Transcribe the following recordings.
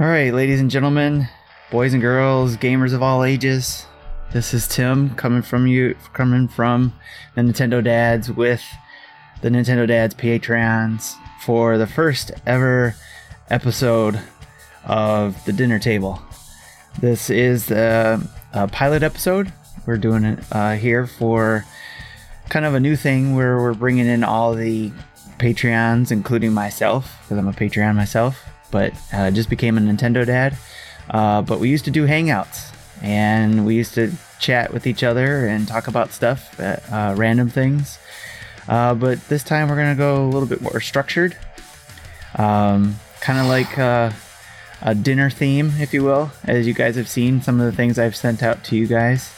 All right, ladies and gentlemen, boys and girls, gamers of all ages. This is Tim coming from you, coming from the Nintendo Dads with the Nintendo Dads Patreons for the first ever episode of the dinner table. This is the uh, pilot episode. We're doing it uh, here for kind of a new thing where we're bringing in all the Patreons, including myself, because I'm a Patreon myself, but uh, just became a Nintendo dad. Uh, but we used to do hangouts and we used to chat with each other and talk about stuff, uh, uh random things. Uh, but this time we're going to go a little bit more structured. Um, kind of like uh, a dinner theme, if you will, as you guys have seen some of the things I've sent out to you guys.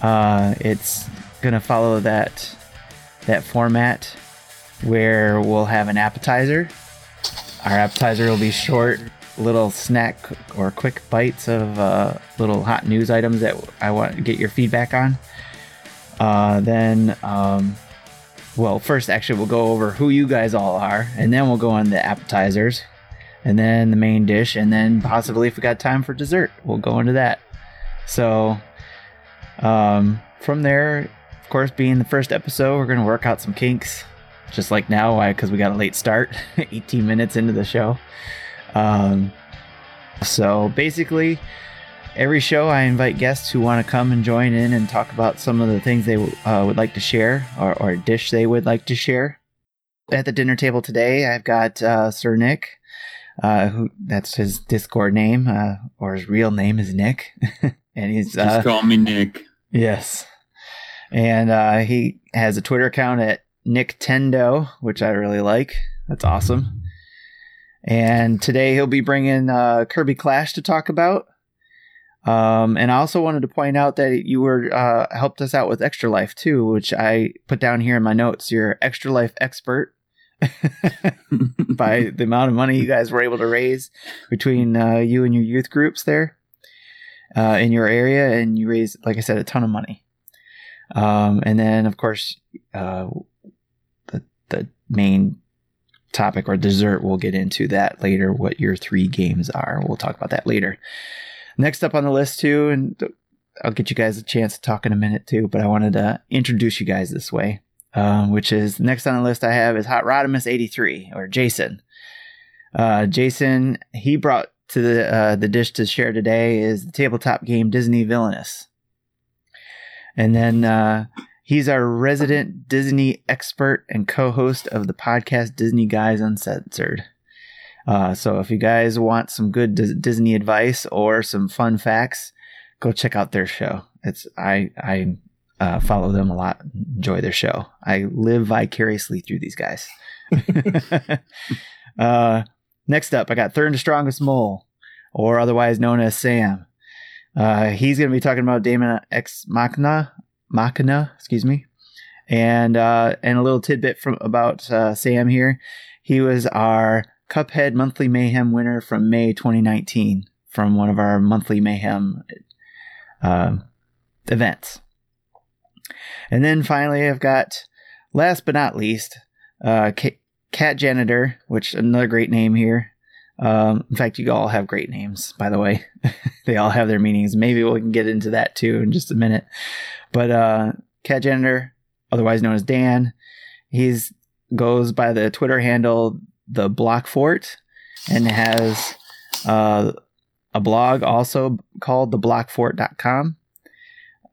it's going to follow that that format where we'll have an appetizer. Our appetizer will be short little snack or quick bites of uh, little hot news items that I want to get your feedback on. Uh, then, um, well, first, actually, we'll go over who you guys all are, and then we'll go on the appetizers, and then the main dish, and then possibly, if we got time for dessert, we'll go into that. So, um, from there, of course, being the first episode, we're going to work out some kinks, just like now, why? Because we got a late start, 18 minutes into the show. Um, so basically, every show I invite guests who want to come and join in and talk about some of the things they uh, would like to share or, or, a dish they would like to share. At the dinner table today, I've got uh, Sir Nick, uh, who that's his Discord name, uh, or his real name is Nick, and he's just uh, call me Nick. Yes, and uh, he has a Twitter account at Nick Tendo, which I really like. That's awesome. And today he'll be bringing uh, Kirby Clash to talk about. Um, and I also wanted to point out that you were uh, helped us out with Extra Life too, which I put down here in my notes. You're Extra Life expert by the amount of money you guys were able to raise between uh, you and your youth groups there uh, in your area, and you raised, like I said, a ton of money. Um, and then, of course, uh, the main topic or dessert. We'll get into that later, what your three games are. We'll talk about that later. Next up on the list, too, and I'll get you guys a chance to talk in a minute, too, but I wanted to introduce you guys this way, um, which is next on the list I have is Hot Rodimus 83 or Jason. Uh, Jason, he brought to the uh, the dish to share today is the tabletop game Disney Villainous. And then uh, He's our resident Disney expert and co host of the podcast Disney Guys Uncensored. Uh, so if you guys want some good Disney advice or some fun facts, go check out their show. It's I I uh, follow them a lot, and enjoy their show. I live vicariously through these guys. uh, next up, I got third strongest mole, or otherwise known as Sam. Uh, he's going to be talking about Daemon X Machina Machina, excuse me, and uh, and a little tidbit from about uh, Sam here. He was our Cuphead Monthly Mayhem winner from May 2019 from one of our monthly Mayhem uh, events. And then finally, I've got last but not least, uh, Cat Janitor, which another great name here. Um, in fact, you all have great names, by the way. they all have their meanings. Maybe we can get into that too in just a minute. But uh, Cat Janitor, otherwise known as Dan, he's goes by the Twitter handle the Block Fort and has uh, a blog also called theblockfort.com.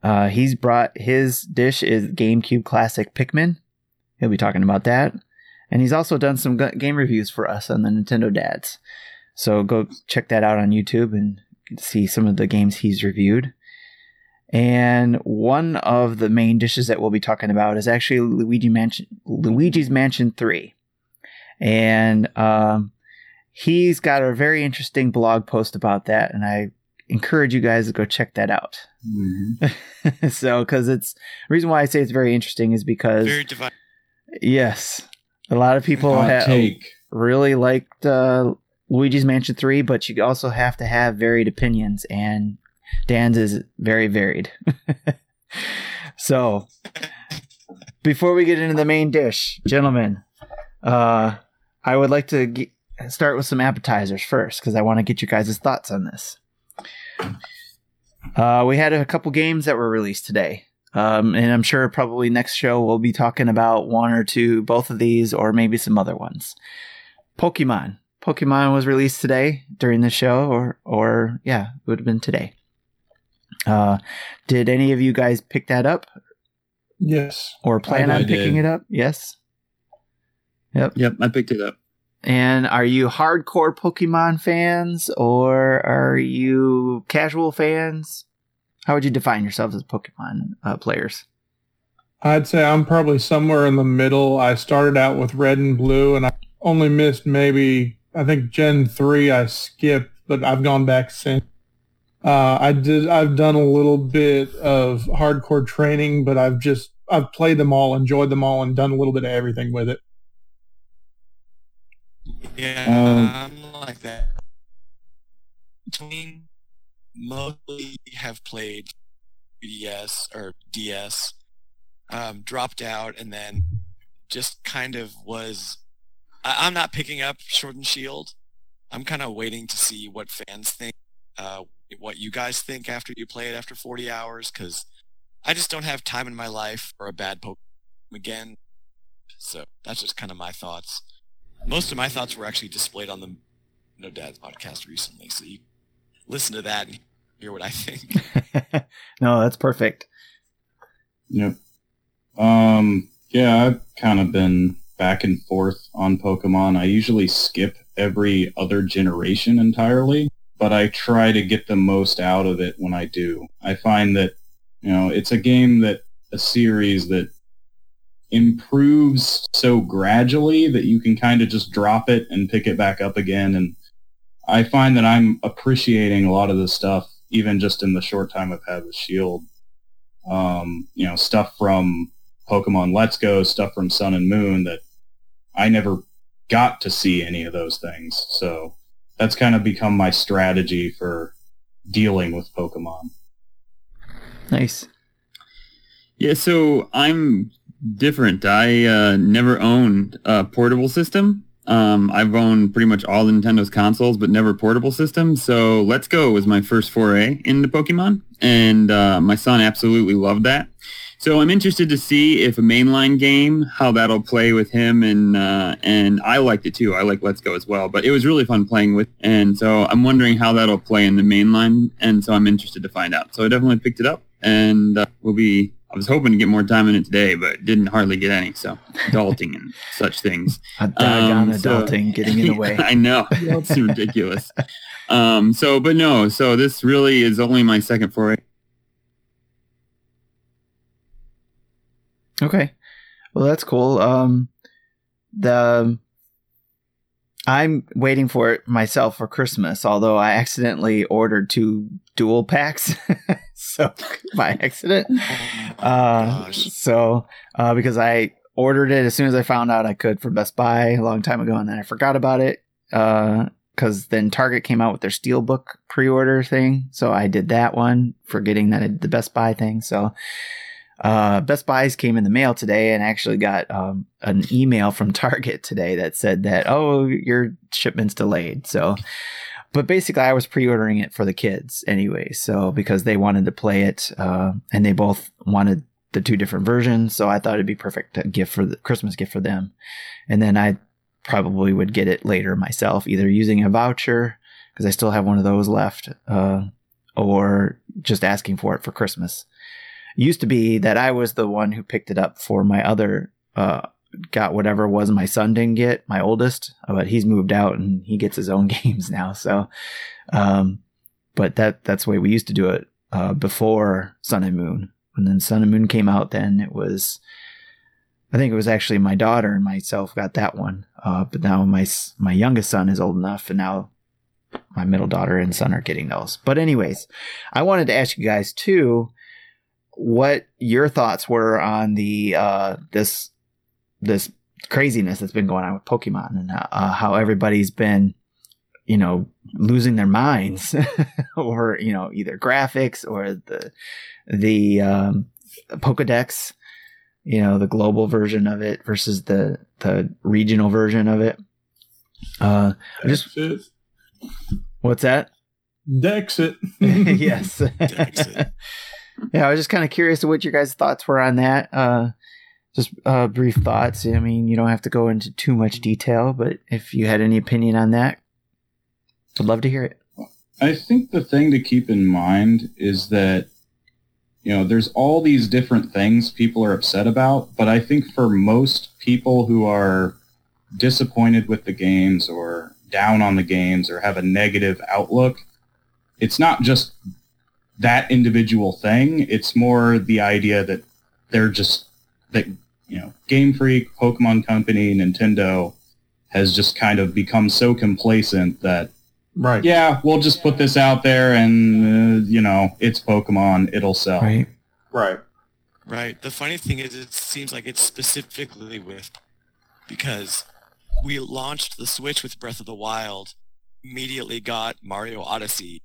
Uh, he's brought his dish is GameCube Classic Pikmin. He'll be talking about that. And he's also done some game reviews for us on the Nintendo Dads. So go check that out on YouTube and see some of the games he's reviewed. And one of the main dishes that we'll be talking about is actually Luigi Mansion, Luigi's Mansion 3. And um, he's got a very interesting blog post about that, and I encourage you guys to go check that out. Mm-hmm. so, because it's the reason why I say it's very interesting is because very divi- yes, a lot of people have really liked uh, Luigi's Mansion 3, but you also have to have varied opinions, and Dan's is very varied. so, before we get into the main dish, gentlemen, uh, I would like to start with some appetizers first because I want to get you guys' thoughts on this. Uh, we had a couple games that were released today. Um, and I'm sure probably next show we'll be talking about one or two, both of these, or maybe some other ones. Pokemon. Pokemon was released today during the show, or or yeah, it would have been today. Uh, did any of you guys pick that up? Yes. Or plan I, on I picking did. it up? Yes. Yep. Yep, I picked it up. And are you hardcore Pokemon fans or are you casual fans? How would you define yourselves as Pokemon uh, players? I'd say I'm probably somewhere in the middle. I started out with red and blue and I only missed maybe, I think Gen 3 I skipped, but I've gone back since. Uh, I did, I've done a little bit of hardcore training, but I've just, I've played them all, enjoyed them all, and done a little bit of everything with it. Yeah, um, I'm like that. Between mostly have played DS or DS, um, dropped out, and then just kind of was. I, am not picking up Sword and Shield. I'm kind of waiting to see what fans think, uh, what you guys think after you play it after 40 hours, because I just don't have time in my life for a bad Pokemon again. So that's just kind of my thoughts most of my thoughts were actually displayed on the No Dad's podcast recently, so you listen to that and hear what I think. no, that's perfect. Yep. Um. Yeah, I've kind of been back and forth on Pokemon. I usually skip every other generation entirely, but I try to get the most out of it when I do. I find that, you know, it's a game that a series that improves so gradually that you can kind of just drop it and pick it back up again. And I find that I'm appreciating a lot of the stuff, even just in the short time I've had with Shield. Um, you know, stuff from Pokemon Let's Go, stuff from Sun and Moon that I never got to see any of those things. So that's kind of become my strategy for dealing with Pokemon. Nice. Yeah, so I'm different. I uh, never owned a portable system. Um, I've owned pretty much all Nintendo's consoles, but never portable systems. So Let's Go was my first foray into Pokemon, and uh, my son absolutely loved that. So I'm interested to see if a mainline game, how that'll play with him, and uh, and I liked it too. I like Let's Go as well, but it was really fun playing with, and so I'm wondering how that'll play in the mainline, and so I'm interested to find out. So I definitely picked it up, and uh, we'll be I was hoping to get more time in it today, but didn't hardly get any. So adulting and such things. Um, adulting so, getting in the way. I know it's ridiculous. Um, so, but no. So this really is only my second foray. Okay, well that's cool. Um, the I'm waiting for it myself for Christmas, although I accidentally ordered two dual packs. so by accident. Uh, so uh, because I ordered it as soon as I found out I could from Best Buy a long time ago, and then I forgot about it. Because uh, then Target came out with their Steelbook pre-order thing, so I did that one, forgetting that I did the Best Buy thing. So uh, Best Buys came in the mail today and actually got um, an email from Target today that said that, oh, your shipment's delayed. So, but basically, I was pre ordering it for the kids anyway. So, because they wanted to play it uh, and they both wanted the two different versions. So, I thought it'd be perfect gift for the Christmas gift for them. And then I probably would get it later myself, either using a voucher because I still have one of those left, uh, or just asking for it for Christmas used to be that I was the one who picked it up for my other uh, got whatever was my son didn't get, my oldest, but he's moved out and he gets his own games now. So, um, but that that's the way we used to do it uh, before Sun and Moon. And then Sun and Moon came out, then it was, I think it was actually my daughter and myself got that one. Uh, but now my my youngest son is old enough, and now my middle daughter and son are getting those. But anyways, I wanted to ask you guys too what your thoughts were on the uh, this this craziness that's been going on with Pokemon and uh, how everybody's been, you know, losing their minds over you know either graphics or the the um, Pokedex, you know, the global version of it versus the the regional version of it. Uh, just what's that? Dexit. yes. Dexit. yeah, I was just kind of curious what your guys' thoughts were on that. Uh, just uh, brief thoughts. I mean, you don't have to go into too much detail, but if you had any opinion on that, I'd love to hear it. I think the thing to keep in mind is that you know there's all these different things people are upset about, but I think for most people who are disappointed with the games or down on the games or have a negative outlook, it's not just that individual thing. It's more the idea that they're just that you know Game Freak, Pokemon Company, Nintendo has just kind of become so complacent that right. yeah, we'll just put this out there and, uh, you know, it's Pokemon, it'll sell. Right. Right. Right. The funny thing is, it seems like it's specifically with because we launched the Switch with Breath of the Wild, immediately got Mario Odyssey,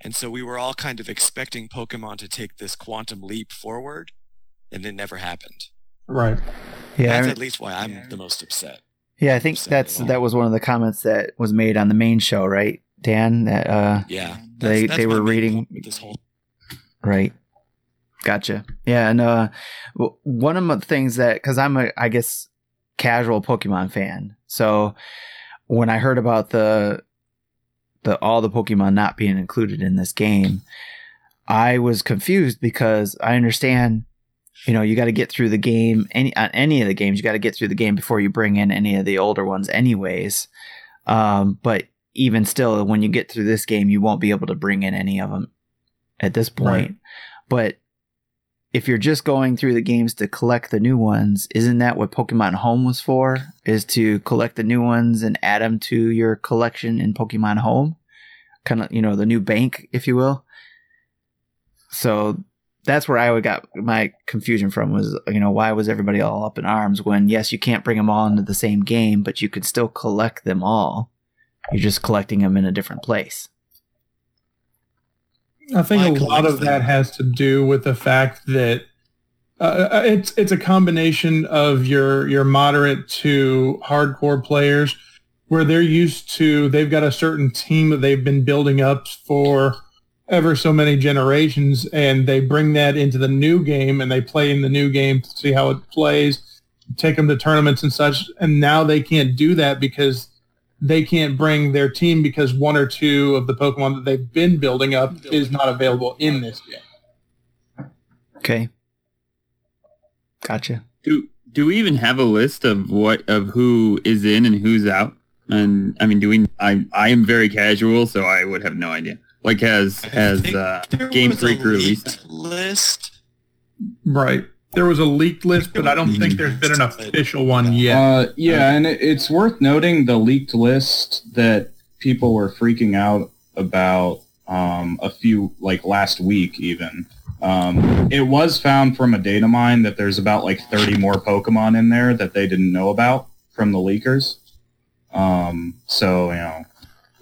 and so we were all kind of expecting Pokemon to take this quantum leap forward, and it never happened. Right. Yeah. That's I- at least why I'm the most upset. yeah. I think upset that's that was one of the comments that was made on the main show, right, Dan? That uh, Yeah. They- they were reading- this whole Right. Gotcha. Yeah, and uh, one of the things that because I'm a I guess casual Pokemon fan, so when I heard about the the all the Pokemon not being included in this game, I was confused because I understand, you know, you got to get through the game any on any of the games, you got to get through the game before you bring in any of the older ones, anyways. Um, but even still, when you get through this game, you won't be able to bring in any of them at this point. Right. But if you're just going through the games to collect the new ones, isn't that what Pokemon Home was for? Is to collect the new ones and add them to your collection in Pokemon Home? Kind of, you know, the new bank, if you will. So that's where I got my confusion from was, you know, why was everybody all up in arms when, yes, you can't bring them all into the same game, but you could still collect them all. You're just collecting them in a different place. I think a lot of them? that has to do with the fact that uh, it's it's a combination of your your moderate to hardcore players where they're used to they've got a certain team that they've been building up for ever so many generations and they bring that into the new game and they play in the new game to see how it plays take them to tournaments and such and now they can't do that because they can't bring their team because one or two of the Pokemon that they've been building up is not available in this game. Okay. Gotcha. Do do we even have a list of what of who is in and who's out? And I mean, do we? I I am very casual, so I would have no idea. Like has has uh, there Game was Freak released? list. Right. There was a leaked list, but I don't think there's been an official one yet. Uh, yeah, and it, it's worth noting the leaked list that people were freaking out about um, a few, like last week even. Um, it was found from a data mine that there's about like 30 more Pokemon in there that they didn't know about from the leakers. Um, so, you know,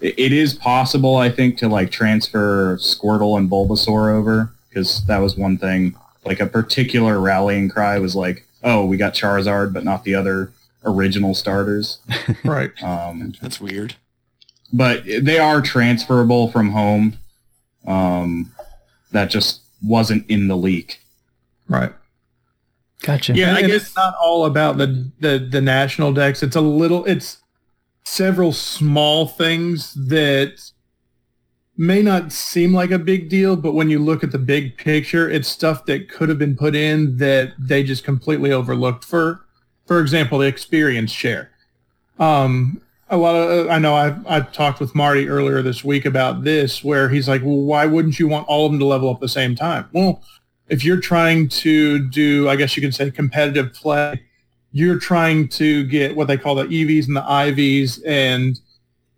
it, it is possible, I think, to like transfer Squirtle and Bulbasaur over because that was one thing. Like a particular rallying cry was like, "Oh, we got Charizard, but not the other original starters." right. Um, That's weird. but they are transferable from home. Um, that just wasn't in the leak. Right. Gotcha. Yeah, I and guess it's not all about the, the the national dex. It's a little. It's several small things that may not seem like a big deal, but when you look at the big picture, it's stuff that could have been put in that they just completely overlooked. For for example, the experience share. Um, a lot of I know I've I've talked with Marty earlier this week about this, where he's like, well, why wouldn't you want all of them to level up at the same time? Well, if you're trying to do, I guess you could say competitive play, you're trying to get what they call the EVs and the IVs, and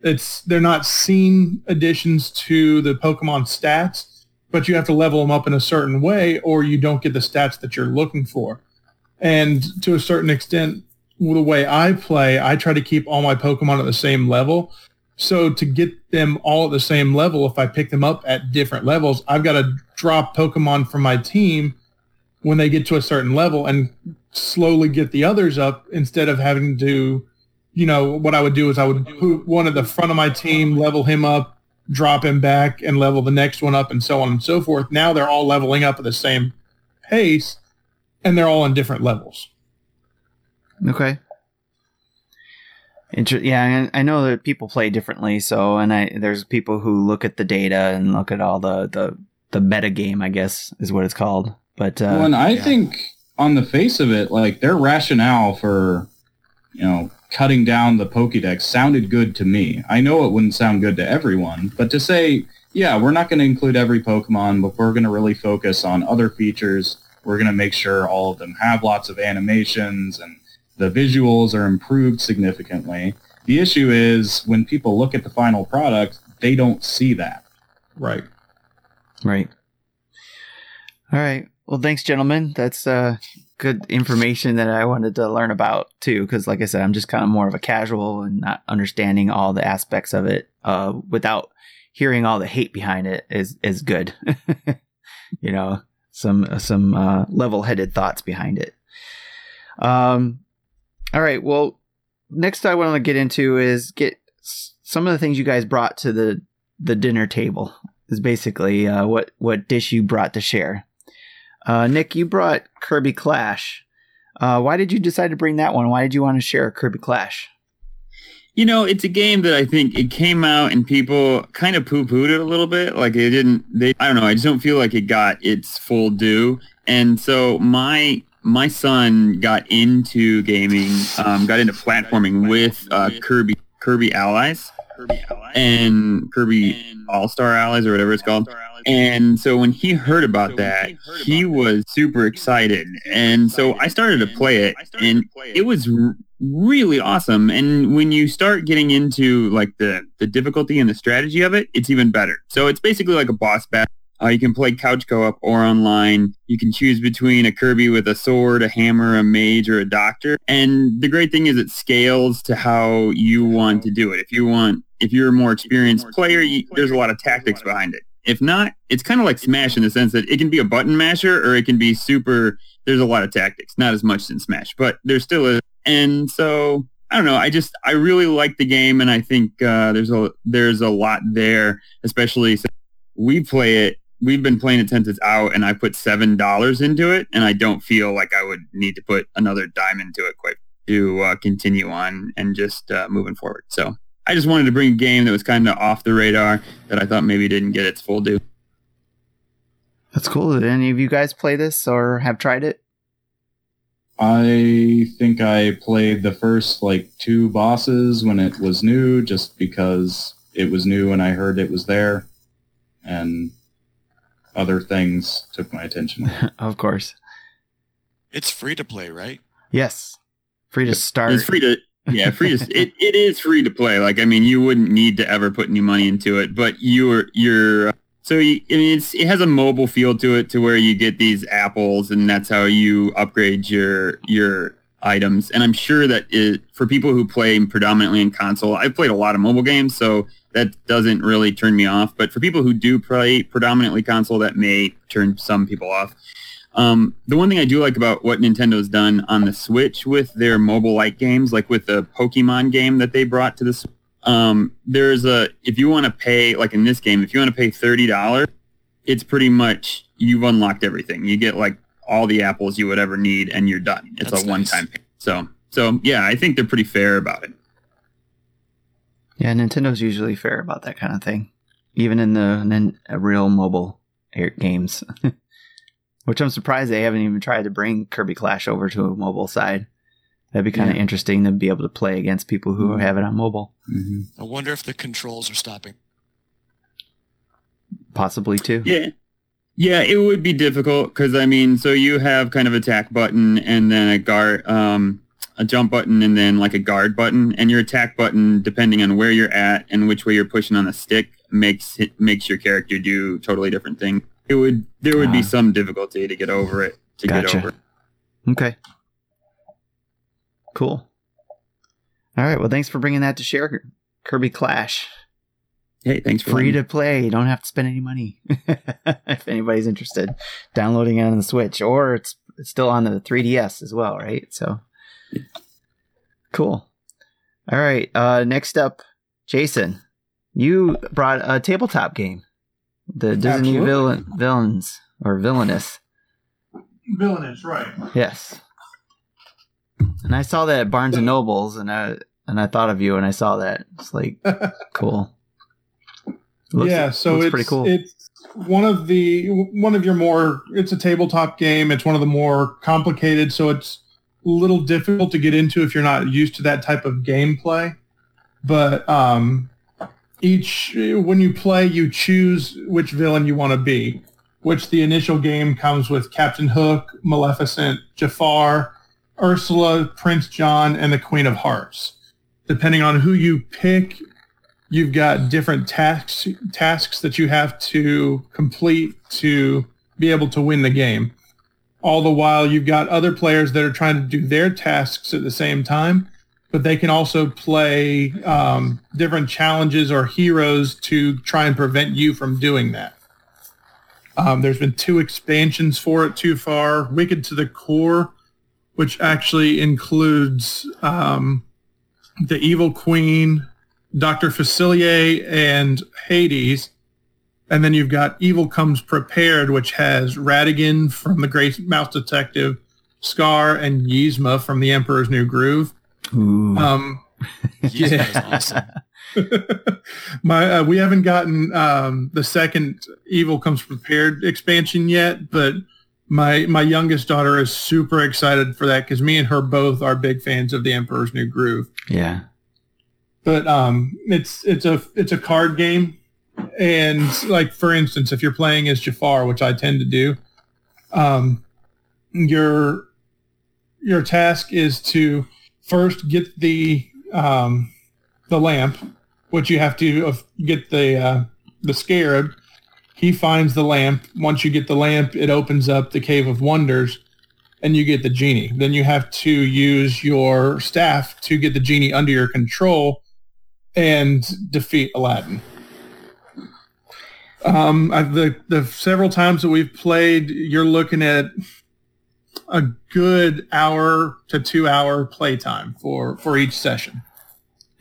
it's they're not seen additions to the Pokemon stats, but you have to level them up in a certain way, or you don't get the stats that you're looking for. And to a certain extent, the way I play, I try to keep all my Pokemon at the same level. So to get them all at the same level, if I pick them up at different levels, I've got to drop Pokemon from my team when they get to a certain level and slowly get the others up instead of having to you know, what I would do is I would put one at the front of my team, level him up, drop him back, and level the next one up, and so on and so forth. Now they're all leveling up at the same pace, and they're all on different levels. Okay. Inter- yeah, I I know that people play differently. So, and I there's people who look at the data and look at all the the the meta game, I guess is what it's called. But uh, well, and I yeah. think on the face of it, like their rationale for, you know, cutting down the Pokédex sounded good to me. I know it wouldn't sound good to everyone, but to say, yeah, we're not going to include every Pokemon, but we're going to really focus on other features. We're going to make sure all of them have lots of animations and the visuals are improved significantly. The issue is when people look at the final product, they don't see that. Right. Right. All right. Well, thanks, gentlemen. That's uh, good information that I wanted to learn about too. Because, like I said, I'm just kind of more of a casual and not understanding all the aspects of it. Uh, without hearing all the hate behind it is is good. you know, some some uh, level-headed thoughts behind it. Um. All right. Well, next I want to get into is get some of the things you guys brought to the the dinner table is basically uh, what what dish you brought to share. Uh, Nick, you brought Kirby Clash. Uh, why did you decide to bring that one? Why did you want to share Kirby Clash? You know, it's a game that I think it came out and people kind of poo-pooed it a little bit. Like it didn't, they, I don't know. I just don't feel like it got its full due. And so my, my son got into gaming, um, got into platforming with uh, Kirby, Kirby Allies and Kirby All-Star Allies or whatever it's called. And so when he heard about that, he was super excited. And so I started to play it and it was r- really awesome. And when you start getting into like the, the difficulty and the strategy of it, it's even better. So it's basically like a boss battle. Uh, you can play couch co-op or online. You can choose between a Kirby with a sword, a hammer, a mage, or a doctor. And the great thing is it scales to how you want to do it. If you want, if you're a more experienced player, you, there's a lot of tactics behind it. If not, it's kind of like Smash in the sense that it can be a button masher or it can be super. There's a lot of tactics, not as much in Smash, but there still is. And so I don't know. I just I really like the game, and I think uh, there's a there's a lot there, especially since we play it. We've been playing it since it's out, and I put seven dollars into it, and I don't feel like I would need to put another dime into it quite to uh, continue on and just uh, moving forward. So I just wanted to bring a game that was kind of off the radar that I thought maybe didn't get its full due. That's cool. Did any of you guys play this or have tried it? I think I played the first like two bosses when it was new, just because it was new and I heard it was there, and other things took my attention. of course. It's free to play, right? Yes. Free to start. It's free to yeah, free to it, it is free to play. Like I mean, you wouldn't need to ever put any money into it, but you're you're so you, I mean, it's it has a mobile feel to it, to where you get these apples, and that's how you upgrade your your items. And I'm sure that it, for people who play predominantly in console, I've played a lot of mobile games, so that doesn't really turn me off. But for people who do play predominantly console, that may turn some people off. Um, the one thing I do like about what Nintendo's done on the Switch with their mobile-like games, like with the Pokemon game that they brought to the Switch, um, there's a if you want to pay like in this game, if you want to pay thirty dollars, it's pretty much you've unlocked everything. You get like all the apples you would ever need, and you're done. It's That's a one-time. Pay. So so yeah, I think they're pretty fair about it. Yeah, Nintendo's usually fair about that kind of thing, even in the in uh, real mobile games. Which I'm surprised they haven't even tried to bring Kirby Clash over to a mobile side. That'd be kind of Yeah. interesting to be able to play against people who Mhm. have it on mobile, hmm I wonder if the controls are stopping. possibly too. Yeah. Yeah, it would be difficult because I mean, so you have kind of attack button and then a guard, um, a jump button and then like a guard button, and your attack button, depending on where you're at and which way you're pushing on the stick, makes it makes your character do totally different things. It would there would Ah. be some difficulty to get over it to get over. it. Okay. Cool. All right. Well, thanks for bringing that to share. Kirby Clash, Hey, thanks for free letting to play. You don't have to spend any money. if anybody's interested, downloading it on the Switch, or it's it's still on the 3DS as well, right? So cool. All right. Uh, next up, Jason, you brought a tabletop game, the Disney villain, villains or villainous. Villainous, right? Yes. And I saw that at Barnes and Nobles, and I and I thought of you, and I saw that. It's like cool. Looks- yeah, so looks it's pretty cool. it's one of the one of your more it's a tabletop game. It's one of the more complicated, so it's a little difficult to get into if you're not used to that type of gameplay. But um, each when you play, you choose which villain you want to be. Which the initial game comes with Captain Hook, Maleficent, Jafar, Ursula, Prince John, and the Queen of Hearts. Depending on who you pick, you've got different tasks tasks that you have to complete to be able to win the game. All the while, you've got other players that are trying to do their tasks at the same time, but they can also play um, different challenges or heroes to try and prevent you from doing that. Um, there's been two expansions for it too far. Wicked to the Core, which actually includes um, the Evil Queen, Dr. Facilier, and Hades. And then you've got Evil Comes Prepared, which has Ratigan from the Great Mouse Detective, Scar, and Yzma from The Emperor's New Groove. Ooh. Um, Yeah. awesome. my uh, we haven't gotten um, the second Evil Comes Prepared expansion yet, but my my youngest daughter is super excited for that because me and her both are big fans of The Emperor's New Groove. yeah. But um, it's it's a it's a card game, and like for instance, if you're playing as Jafar, which I tend to do, um, your your task is to first get the um, the lamp, which you have to uh, get the uh, the scarab. He finds the lamp. Once you get the lamp, it opens up the cave of wonders, and you get the genie. Then you have to use your staff to get the genie under your control and defeat Aladdin. Um, I, the the several times that we've played, you're looking at a good hour to two hour playtime for for each session.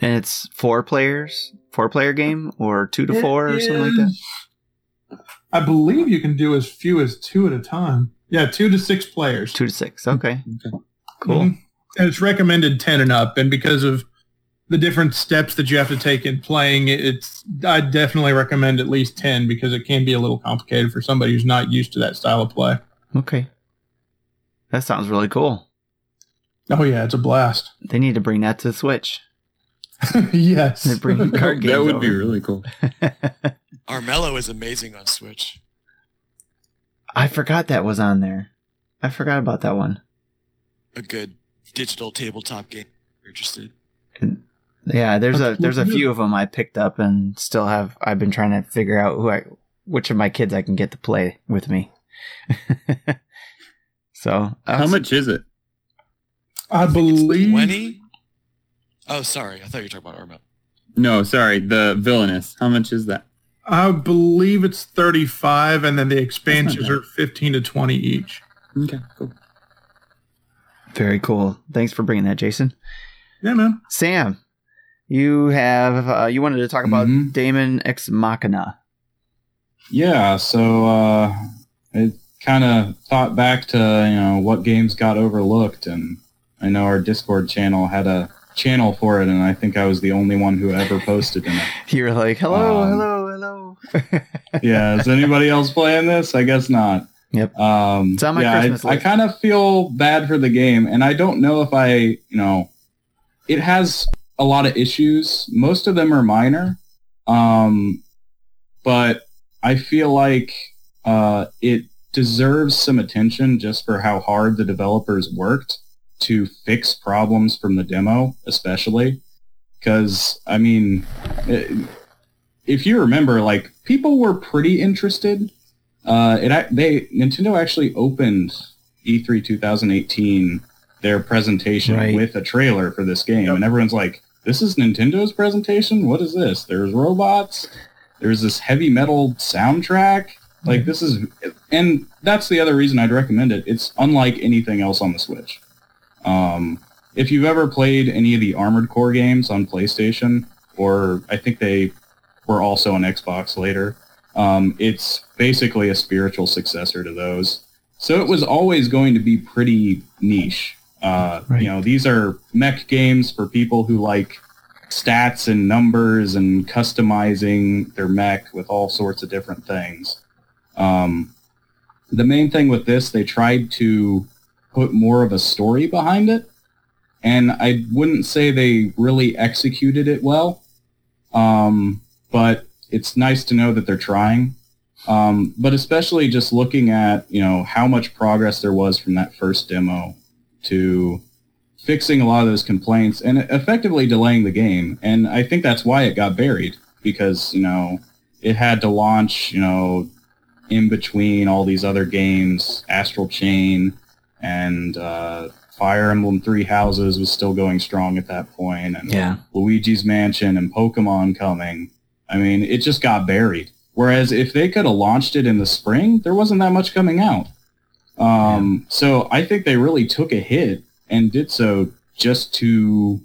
And it's four players, four player game, or two to It four, or something like that. I believe you can do as few as two at a time. Yeah, two to six players. Two to six. Okay. Okay. Cool. Mhm. And it's recommended 10 and up. And because of the different steps that you have to take in playing, it- it's I definitely recommend at least 10 because it can be a little complicated for somebody who's not used to that style of play. Okay. That sounds really cool. Oh, yeah, it's a blast. They need to bring that to the Switch. yes. They bring card games that would be really cool. Armello is amazing on Switch. I forgot that was on there. I forgot about that one. A good digital tabletop game. If you're interested. Yeah, there's a there's a few of them I picked up and still have. I've been trying to figure out who I, which of my kids I can get to play with me. so How much is it? I believe 20? Oh, sorry. I thought you were talking about Armello. No, sorry, the villainous. How much is that? I believe it's 35 and then the expansions are 15 to 20 each. Okay, cool. Very cool. Thanks for bringing that, Jason. Yeah, man. Sam, you have uh, you wanted to talk about Mhm. Daemon X Machina. Yeah, so uh, I kind of thought back to you know what games got overlooked, and I know our Discord channel had a channel for it, and I think I was the only one who ever posted in it. You were like, hello, Um, hello, hello. Yeah, is anybody else playing this? I guess not. Yep. Um, It's on my yeah, Christmas I, I kind of feel bad for the game, and I don't know if I, you know, it has a lot of issues. Most of them are minor, um, but I feel like uh, it deserves some attention just for how hard the developers worked to fix problems from the demo, especially because I mean, it, if you remember, like people were pretty interested. Uh, it they Nintendo actually opened E E3 2018 their presentation Right. with a trailer for this game, and everyone's like, "This is Nintendo's presentation? What is this? There's robots. There's this heavy metal soundtrack. Like this is, and that's the other reason I'd recommend it. It's unlike anything else on the Switch. Um, if you've ever played any of the Armored Core games on PlayStation, or I think they were also on Xbox later, um, it's basically a spiritual successor to those. So it was always going to be pretty niche. Uh, Right. You know, these are mech games for people who like stats and numbers and customizing their mech with all sorts of different things. Um, the main thing with this, they tried to put more of a story behind it, and I wouldn't say they really executed it well. Um, but it's nice to know that they're trying. Um, but especially just looking at you know how much progress there was from that first demo to fixing a lot of those complaints and effectively delaying the game. And I think that's why it got buried because you know it had to launch you know in between all these other games, Astral Chain and uh, Fire Emblem Three Houses was still going strong at that point, and Yeah. Luigi's Mansion and Pokemon coming. I mean, it just got buried. Whereas if they could have launched it in the spring, there wasn't that much coming out. Um, So I think they really took a hit and did so just to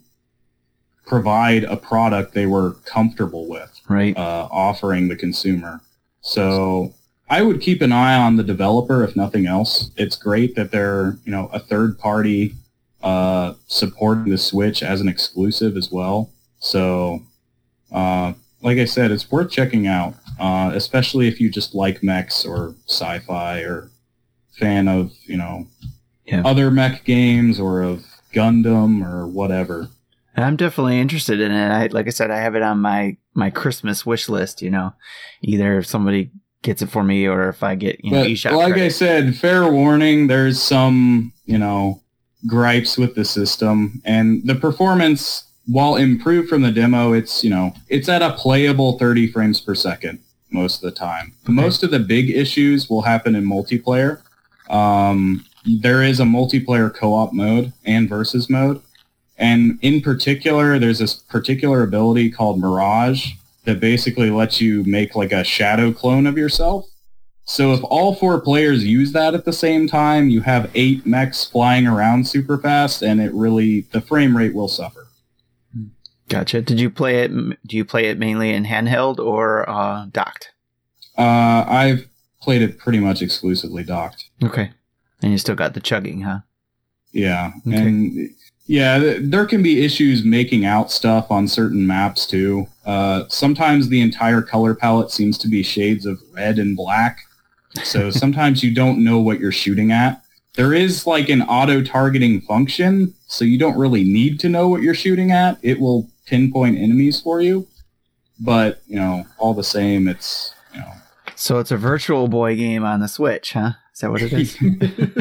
provide a product they were comfortable with Right. uh, offering the consumer. So I would keep an eye on the developer if nothing else. It's great that they're you know a third party uh, supporting the Switch as an exclusive as well. So uh, like I said, it's worth checking out, uh, especially if you just like mechs or sci-fi or fan of you know Yeah. other mech games or of Gundam or whatever. I'm definitely interested in it. I, like I said, I have it on my my Christmas wish list. You know, either if somebody gets it for me or if I get you know But eShop. like I said, fair warning, there's some, you know, gripes with the system and the performance while improved from the demo, it's, you know, it's at a playable 30 frames per second most of the time. Most of the big issues will happen in multiplayer. Um, there is a multiplayer co-op mode and versus mode. And in particular, there's this particular ability called Mirage that basically lets you make like a shadow clone of yourself. So if all four players use that at the same time, you have eight mechs flying around super fast, and it really the frame rate will suffer. Gotcha. Did you play it? Do you play it mainly in handheld or uh, docked? Uh, I've played it pretty much exclusively docked. Okay. And you still got the chugging, huh? Yeah, Okay. and yeah, there can be issues making out stuff on certain maps too. Uh, sometimes the entire color palette seems to be shades of red and black, so sometimes you don't know what you're shooting at. There is like an auto targeting function, so you don't really need to know what you're shooting at. It will pinpoint enemies for you, but you know, all the same, it's you know. So it's a Virtual Boy game on the Switch, huh? Is that what it is?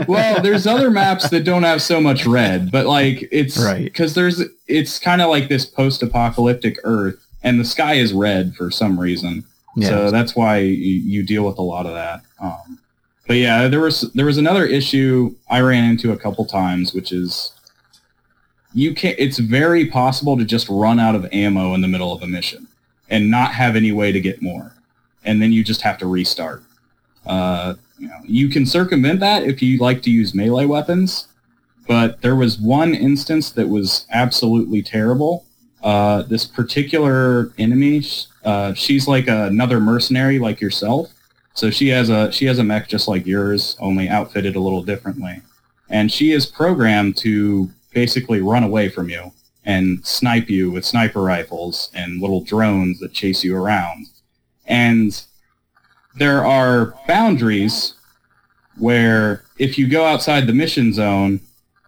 well, there's other maps that don't have so much red, but like it's Right. because there's it's kind of like this post-apocalyptic Earth, and the sky is red for some reason. yeah. So that's why you, you deal with a lot of that. Um, but yeah, there was there was another issue I ran into a couple times, which is you can It's very possible to just run out of ammo in the middle of a mission and not have any way to get more, and then you just have to restart. Uh, you know, you can circumvent that if you like to use melee weapons, but there was one instance that was absolutely terrible. Uh, this particular enemy, uh, she's like another mercenary like yourself. So she has a she has a mech just like yours, only outfitted a little differently, and she is programmed to basically run away from you and snipe you with sniper rifles and little drones that chase you around. And there are boundaries where if you go outside the mission zone,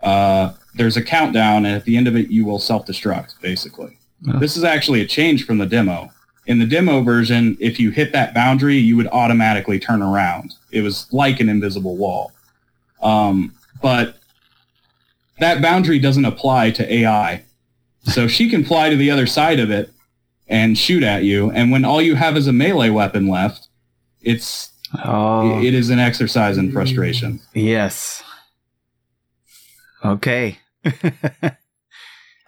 uh, there's a countdown, and at the end of it, you will self-destruct, basically. Oh. This is actually a change from the demo. In the demo version, if you hit that boundary, you would automatically turn around. It was like an invisible wall. Um, but that boundary doesn't apply to AI. So she can fly to the other side of it and shoot at you. And when all you have is a melee weapon left, it's oh, it is an exercise in frustration. yes. Okay.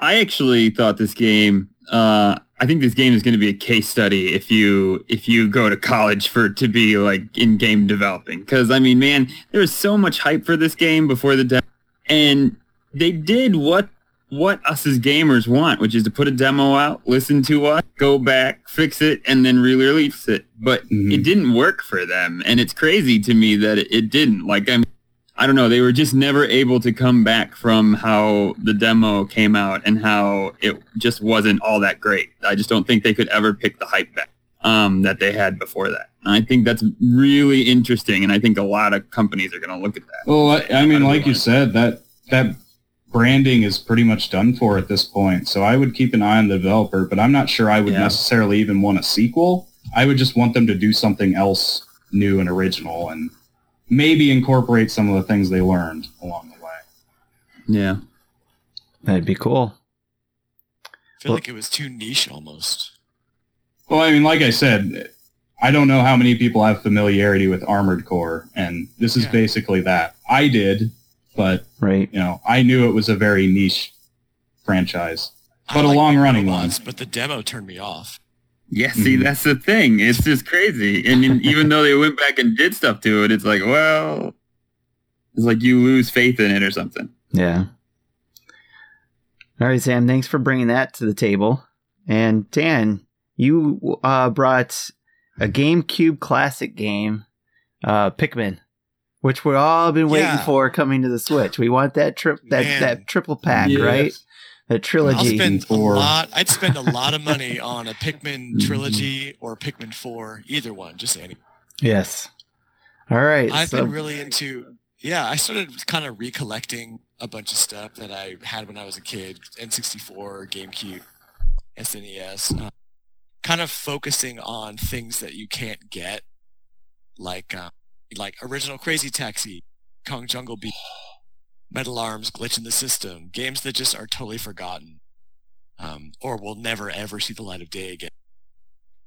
I actually thought this game. Uh, I think this game is going to be a case study if you if you go to college for to be like in game developing. Because I mean, man, there was so much hype for this game before the demo, and they did what what us as gamers want, which is to put a demo out, listen to us, go back, fix it, and then re-release it. But Mhm. it didn't work for them, and it's crazy to me that it, it didn't. Like I'm, I don't know, they were just never able to come back from how the demo came out and how it just wasn't all that great. I just don't think they could ever pick the hype back um, that they had before that. And I think that's really interesting, and I think a lot of companies are going to look at that. Well, I, I mean, like you said, that that branding is pretty much done for at this point. So I would keep an eye on the developer, but I'm not sure I would Yeah. necessarily even want a sequel. I would just want them to do something else new and original, and maybe incorporate some of the things they learned along the way. Yeah. That'd be cool. I feel Well- like it was too niche almost. Well, I mean, like I said, I don't know how many people have familiarity with Armored Core, and this is Yeah. basically that. I did, but Right. you know, I knew it was a very niche franchise. I But a long-running one. But the demo turned me off. Yeah, see, Mhm. that's the thing. It's just crazy. And then even though they went back and did stuff to it, it's like, well, it's like you lose faith in it or something. Yeah. All right, Sam. Thanks for bringing that to the table. And Dan, you uh, brought a GameCube classic game, uh, Pikmin, which we've all been waiting Yeah. for coming to the Switch. We want that trip, that Man. that triple pack, Yes. right? That I'll trilogy. spend a lot. I'd spend a lot of money on a Pikmin Mhm. trilogy or Pikmin Four, either one. Just any. yes. All right. I've so- been really into. Yeah, I started kind of recollecting a bunch of stuff that I had when I was a kid: N64, GameCube, SNES. Uh, kind of focusing on things that you can't get, like uh, like original Crazy Taxi, Kong Jungle Beat, Metal Arms, Glitch in the System, games that just are totally forgotten, um, or will never ever see the light of day again.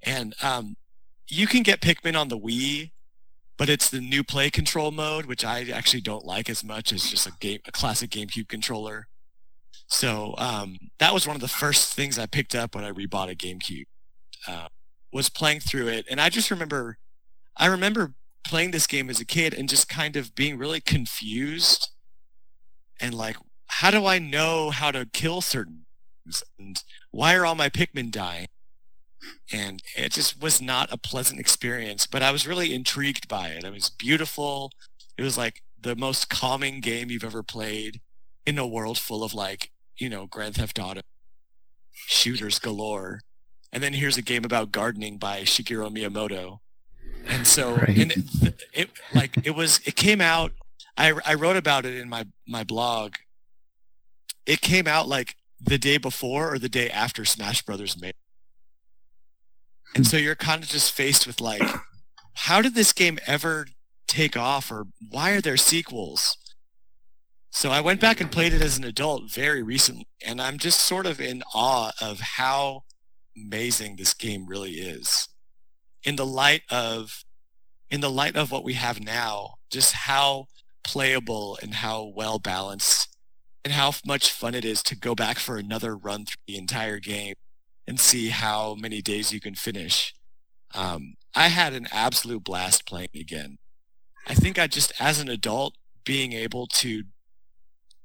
And um, you can get Pikmin on the Wii, but it's the new play control mode, which I actually don't like as much as just a game, a classic GameCube controller. So um, that was one of the first things I picked up when I rebought a GameCube. Uh, was playing through it, and I just remember, I remember playing this game as a kid and just kind of being really confused, and like, how do I know how to kill certain things, and why are all my Pikmin dying? and it just was not a pleasant experience but i was really intrigued by it. It was beautiful. It was like the most calming game you've ever played in a world full of like you know grand theft auto shooters galore. And then here's a game about gardening by shigeru miyamoto and so Right. and it, it like it was it came out I, I wrote about it in my my blog it came out like the day before or the day after smash brothers Melee and so you're kind of just faced with like, how did this game ever take off or why are there sequels? So I went back and played it as an adult very recently and I'm just sort of in awe of how amazing this game really is. In the light of in the light of what we have now, just how playable and how well balanced and how much fun it is to go back for another run through the entire game and see how many days you can finish. Um, I had an absolute blast playing again. I think I just, as an adult, being able to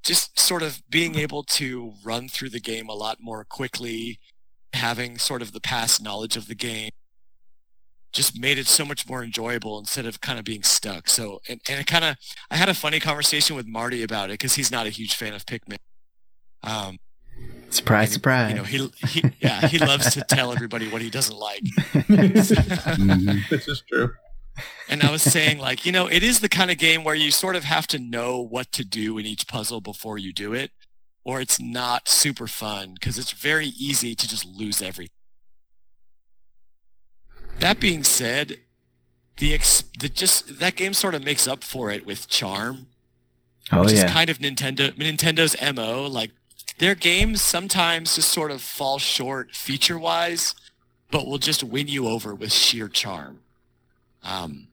just sort of being able to run through the game a lot more quickly, having sort of the past knowledge of the game, just made it so much more enjoyable instead of kind of being stuck. So, and, and it kind of, I had a funny conversation with Marty about it because he's not a huge fan of Pikmin. Um, surprise, and, surprise. You know, he, he yeah, he loves to tell everybody what he doesn't like. Mhm. this is true. And I was saying like, you know, it is the kind of game where you sort of have to know what to do in each puzzle before you do it, or it's not super fun because it's very easy to just lose everything. That being said, the, ex- the just that game sort of makes up for it with charm. oh which yeah. is kind of Nintendo Nintendo's MO. Like their games sometimes just sort of fall short feature wise, but will just win you over with sheer charm. Um,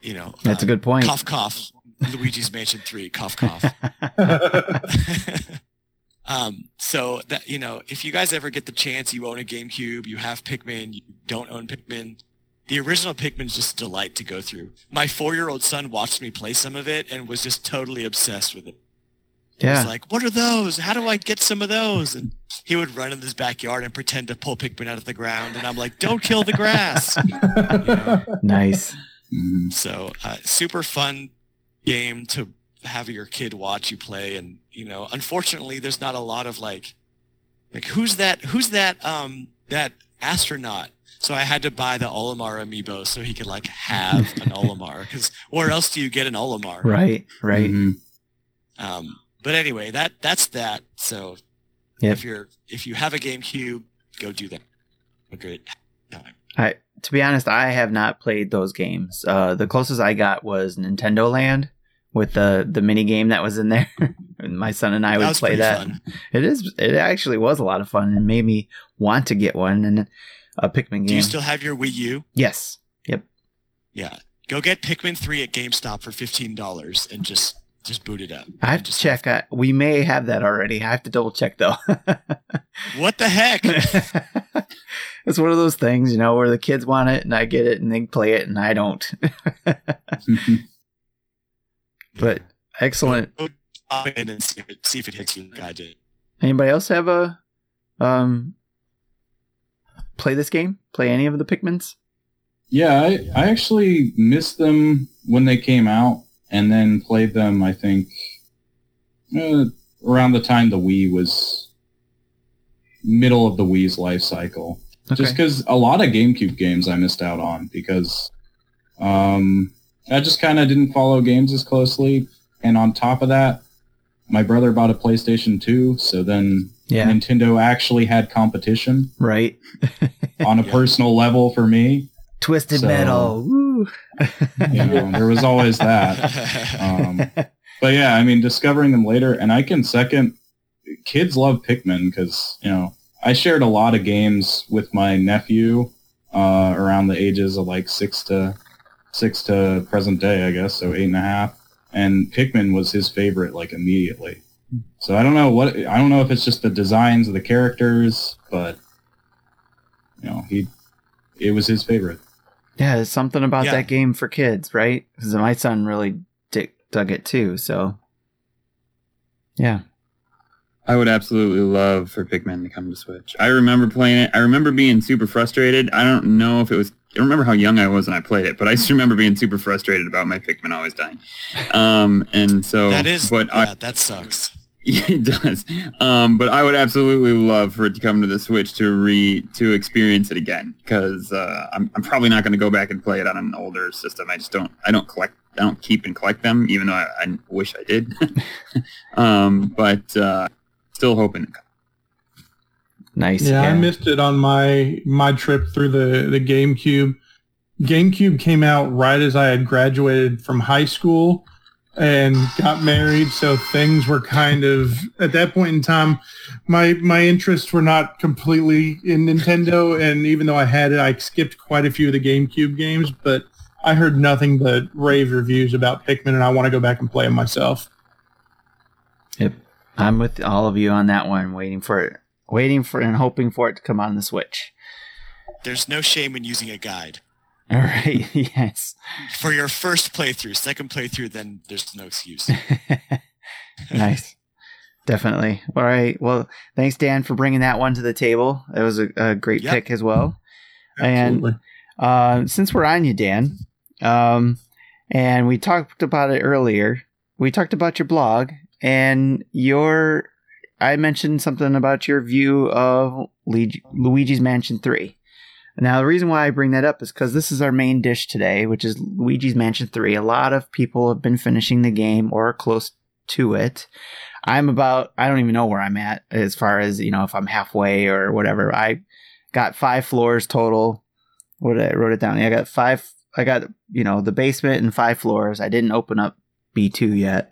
you know, That's uh, a good point. cough cough. Luigi's Mansion Three, cough cough. um, so that you know, if you guys ever get the chance, you own a GameCube, you have Pikmin, you don't own Pikmin. The original Pikmin is just a delight to go through. My four-year-old son watched me play some of it and was just totally obsessed with it. He was like, "What are those? How do I get some of those?" And he would run in his backyard and pretend to pull Pikmin out of the ground, and I'm like, "Don't kill the grass." Nice. Mhm. So uh, super fun game to have your kid watch you play, and you know, unfortunately, there's not a lot of like, like who's that? Who's that? Um, that astronaut. So I had to buy the Olimar amiibo so he could like have an Olimar, because where else do you get an Olimar? Right. Right. Mhm. Um, but anyway, that that's that. So Yep. if you're if you have a GameCube, go do that. A great time. I to be honest, I have not played those games. Uh, the closest I got was Nintendo Land with the the mini game that was in there. my son and I would was play that. fun. It is. It actually was a lot of fun and made me want to get one and a Pikmin game. Do you still have your Wii U? yes. Yep. Yeah. Go get Pikmin 3 at GameStop for $15 and just just boot it up. I have to check. I, we may have that already. I have to double check though. What the heck? it's one of those things, you know, where the kids want it and I get it and they play it and I don't. But excellent. Pop in and see if it, see if it hits you like I did. Anybody else have a um play this game? Play any of the Pikmins? Yeah, I, I actually missed them when they came out, and then played them. I think uh, around the time the Wii was middle of the Wii's life cycle. Just because a lot of GameCube games I missed out on because um, I just kind of didn't follow games as closely, and on top of that, my brother bought a PlayStation 2, so then yeah, Nintendo actually had competition right. on a Yeah. personal level for me. Twisted So- Metal. Woo. You know, there was always that. Um, but yeah, I mean, discovering them later, and I can second. Kids love Pikmin because you know I shared a lot of games with my nephew uh, around the ages of like six to six to present day, I guess, so eight and a half. And Pikmin was his favorite, like immediately. So I don't know what I don't know if it's just the designs of the characters, but you know he it was his favorite. yeah, there's something about Yeah. that game for kids, right? Because my son really dig- dug it too. So, yeah, I would absolutely love for Pikmin to come to Switch. I remember playing it. I remember being super frustrated. I don't know if it was. I don't remember how young I was when I played it, but I just remember being super frustrated about my Pikmin always dying. Um, and so, that is, but I, that sucks. Yeah, it does. Um, but I would absolutely love for it to come to the Switch to re to experience it again because uh, I'm I'm probably not going to go back and play it on an older system. I just don't I don't collect I don't keep and collect them even though I, I wish I did. um, but uh, still hoping. Nice. Yeah, I missed it on my my trip through the the GameCube. GameCube came out right as I had graduated from high school and got married, so things were kind of at that point in time my my interests were not completely in Nintendo and even though I had it I skipped quite a few of the GameCube games, but I heard nothing but rave reviews about Pikmin and I want to go back and play them myself. Yep. I'm with all of you on that one, waiting for it, waiting for and hoping for it to come on the Switch. There's no shame in using a guide. All right. yes. For your first playthrough, second playthrough, then there's no excuse. nice. Definitely. All right. Well, thanks, Dan, for bringing that one to the table. It was a, a great Yep. pick as well. And Absolutely. uh, since we're on you, Dan, um, and we talked about it earlier, we talked about your blog and your. I mentioned something about your view of Luigi's Mansion 3. Now, the reason why I bring that up is because this is our main dish today, which is Luigi's Mansion 3. A lot of people have been finishing the game or close to it. I'm about, I don't even know where I'm at as far as, you know, if I'm halfway or whatever. I got five floors total. What did I wrote it down? I got five, I got, you know, the basement and five floors. I didn't open up B2 yet.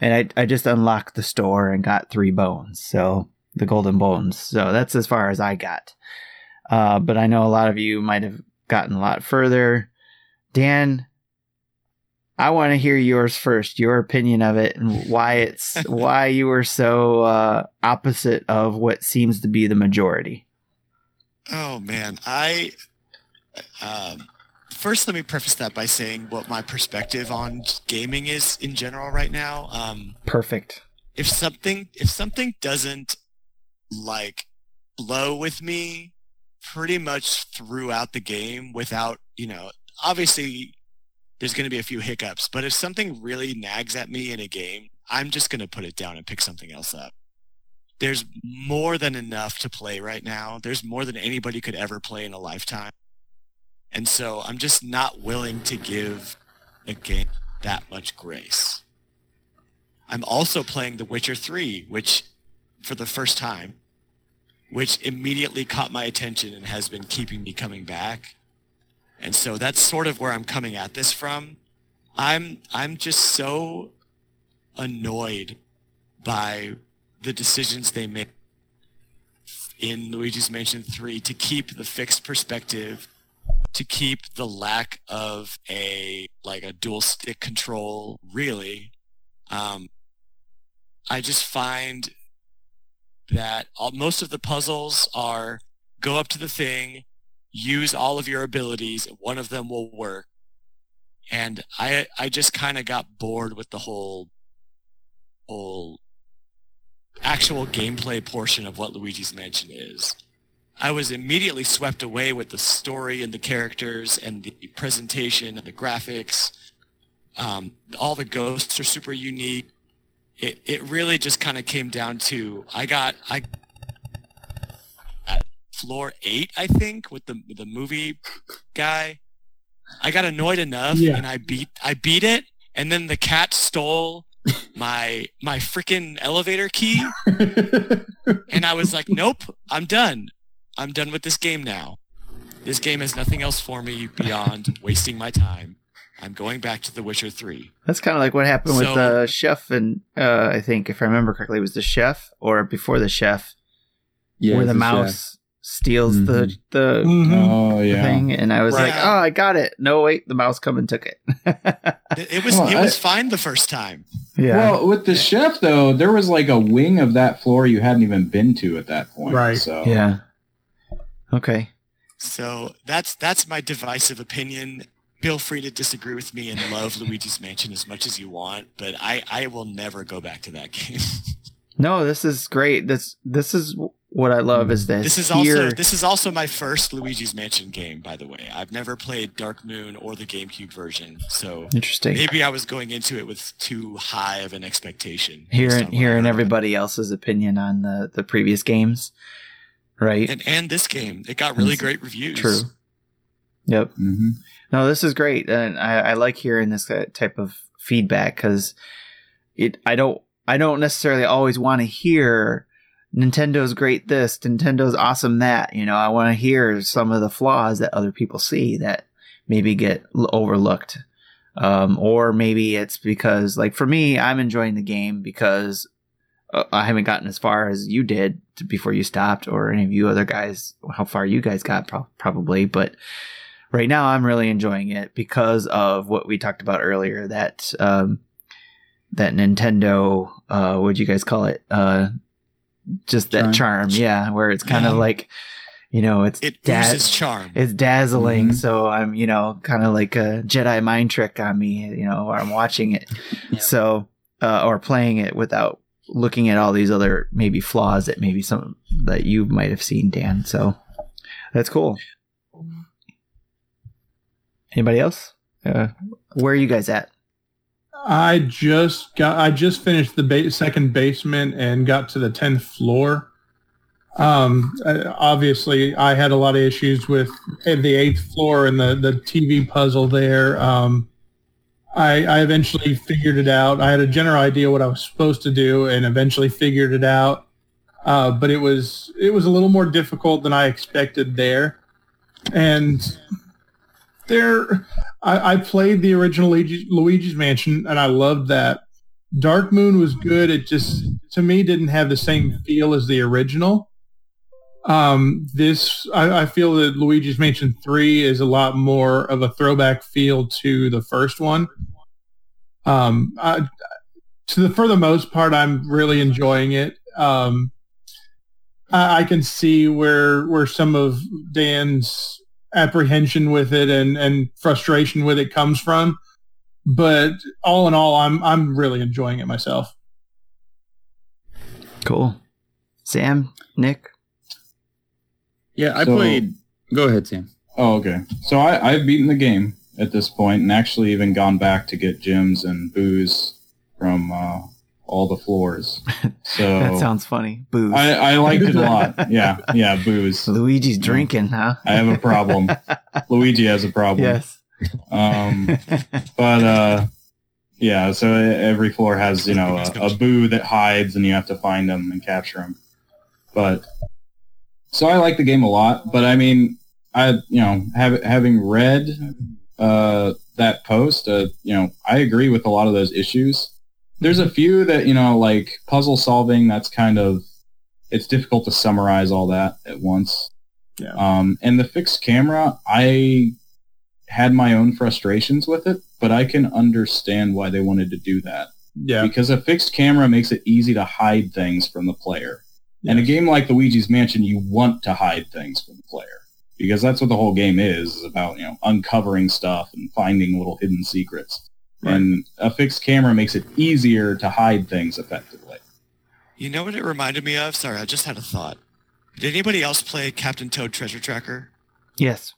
And I, I just unlocked the store and got three bones. So the golden bones. So that's as far as I got. Uh, but I know a lot of you might have gotten a lot further. Dan, I want to hear yours first, your opinion of it and why it's why you were so uh, opposite of what seems to be the majority. Oh man, I um, first let me preface that by saying what my perspective on gaming is in general right now. Um, Perfect. if something if something doesn't like blow with me pretty much throughout the game without, you know, obviously there's going to be a few hiccups, but if something really nags at me in a game, I'm just going to put it down and pick something else up. There's more than enough to play right now. There's more than anybody could ever play in a lifetime. And so I'm just not willing to give a game that much grace. I'm also playing The Witcher 3, which for the first time, which immediately caught my attention and has been keeping me coming back. And so that's sort of where I'm coming at this from. I'm I'm just so annoyed by the decisions they make in Luigi's Mansion 3 to keep the fixed perspective, to keep the lack of a like a dual stick control, really. Um, I just find that all, most of the puzzles are go up to the thing, use all of your abilities, one of them will work. And I I just kind of got bored with the whole whole actual gameplay portion of what Luigi's Mansion is. I was immediately swept away with the story and the characters and the presentation and the graphics. Um, all the ghosts are super unique. It it really just kind of came down to I got I at floor eight I think with the the movie guy. I got annoyed enough Yeah. and I beat I beat it and then the cat stole my my freaking elevator key and I was like, nope, I'm done. I'm done with this game now. This game has nothing else for me beyond wasting my time. I'm going back to The Witcher 3. That's kind of like what happened with So- the chef, and uh, I think if I remember correctly, it was the chef or before the chef, Yeah, where the it's a mouse steals the the Mhm. Oh yeah. thing, and I was Right. like, oh, I got it. No, wait, the mouse come and took it. It, it was Well, it I- was fine the first time. yeah, Well, with the chef though, there was like a wing of that floor you hadn't even been to at that point. Right. So yeah. Okay. So that's that's my divisive opinion. Feel free to disagree with me and love Luigi's Mansion as much as you want, but I, I will never go back to that game. No, this is great. This this is what I love is that This is here. also this is also my first Luigi's Mansion game, by the way. I've never played Dark Moon or the GameCube version, so interesting. maybe I was going into it with too high of an expectation. Hearing on what I hearing everybody else's opinion on the the previous games, right? and and this game, it got really It's great reviews. True. Yep. hmm No, this is great, and I, I like hearing this uh, type of feedback because it. I don't. I don't necessarily always want to hear Nintendo's great this, Nintendo's awesome that. You know, I want to hear some of the flaws that other people see that maybe get l- overlooked, um, or maybe it's because, like for me, I'm enjoying the game because uh, I haven't gotten as far as you did before you stopped, or any of you other guys. How far you guys got, pro- probably, but right now I'm really enjoying it because of what we talked about earlier that um that Nintendo uh what'd you guys call it? Uh just that charm, Charm. yeah, where it's kind of Yeah. like you know, it's It daz- charm. it's dazzling, Mhm. so I'm, you know, kind of like a Jedi mind trick on me, you know, or I'm watching it. Yeah. So, uh, or playing it without looking at all these other maybe flaws that maybe some that you might have seen, Dan. So that's cool. Anybody else? Uh, where are you guys at? I just got. I just finished the ba- second basement and got to the tenth floor. Um, uh, obviously, I had a lot of issues with the eighth floor and the the TV puzzle there. Um, I, I eventually figured it out. I had a general idea what I was supposed to do, and eventually figured it out. Uh, but it was it was a little more difficult than I expected there, and there I, I played the original Luigi, Luigi's Mansion and I loved that. Dark Moon was good. It just to me didn't have the same feel as the original. Um, this I, I feel that Luigi's Mansion Three is a lot more of a throwback feel to the first one. Um, I, to the for the most part, I'm really enjoying it. Um, I, I can see where where some of Dan's apprehension with it and, and frustration with it comes from. But all in all, I'm I'm really enjoying it myself. Cool. Sam, Nick. Yeah, I So- played. Go ahead, Sam. Oh, okay. So I, I've beaten the game at this point, and actually even gone back to get gems and Boos from uh, all the floors. So that sounds funny. Booze. I, I liked it a lot. Yeah, yeah, booze. Luigi's drinking, huh? I have a problem. Luigi has a problem. yes. Um, but uh, yeah, so every floor has you know a, a boo that hides, and you have to find them and capture them. But so I like the game a lot. But I mean, I you know have, having read uh, that post, uh, you know, I agree with a lot of those issues. There's a few that you know, like puzzle solving. That's kind of it's difficult to summarize all that at once. Yeah. Um, and the fixed camera, I had my own frustrations with it, but I can understand why they wanted to do that. Yeah. Because a fixed camera makes it easy to hide things from the player. And a game like Luigi's Mansion, you want to hide things from the player because that's what the whole game is, is about, you know, uncovering stuff and finding little hidden secrets. And a fixed camera makes it easier to hide things effectively. You know what it reminded me of? Sorry, I just had a thought. Did anybody else play Captain Toad Treasure Tracker? Yes.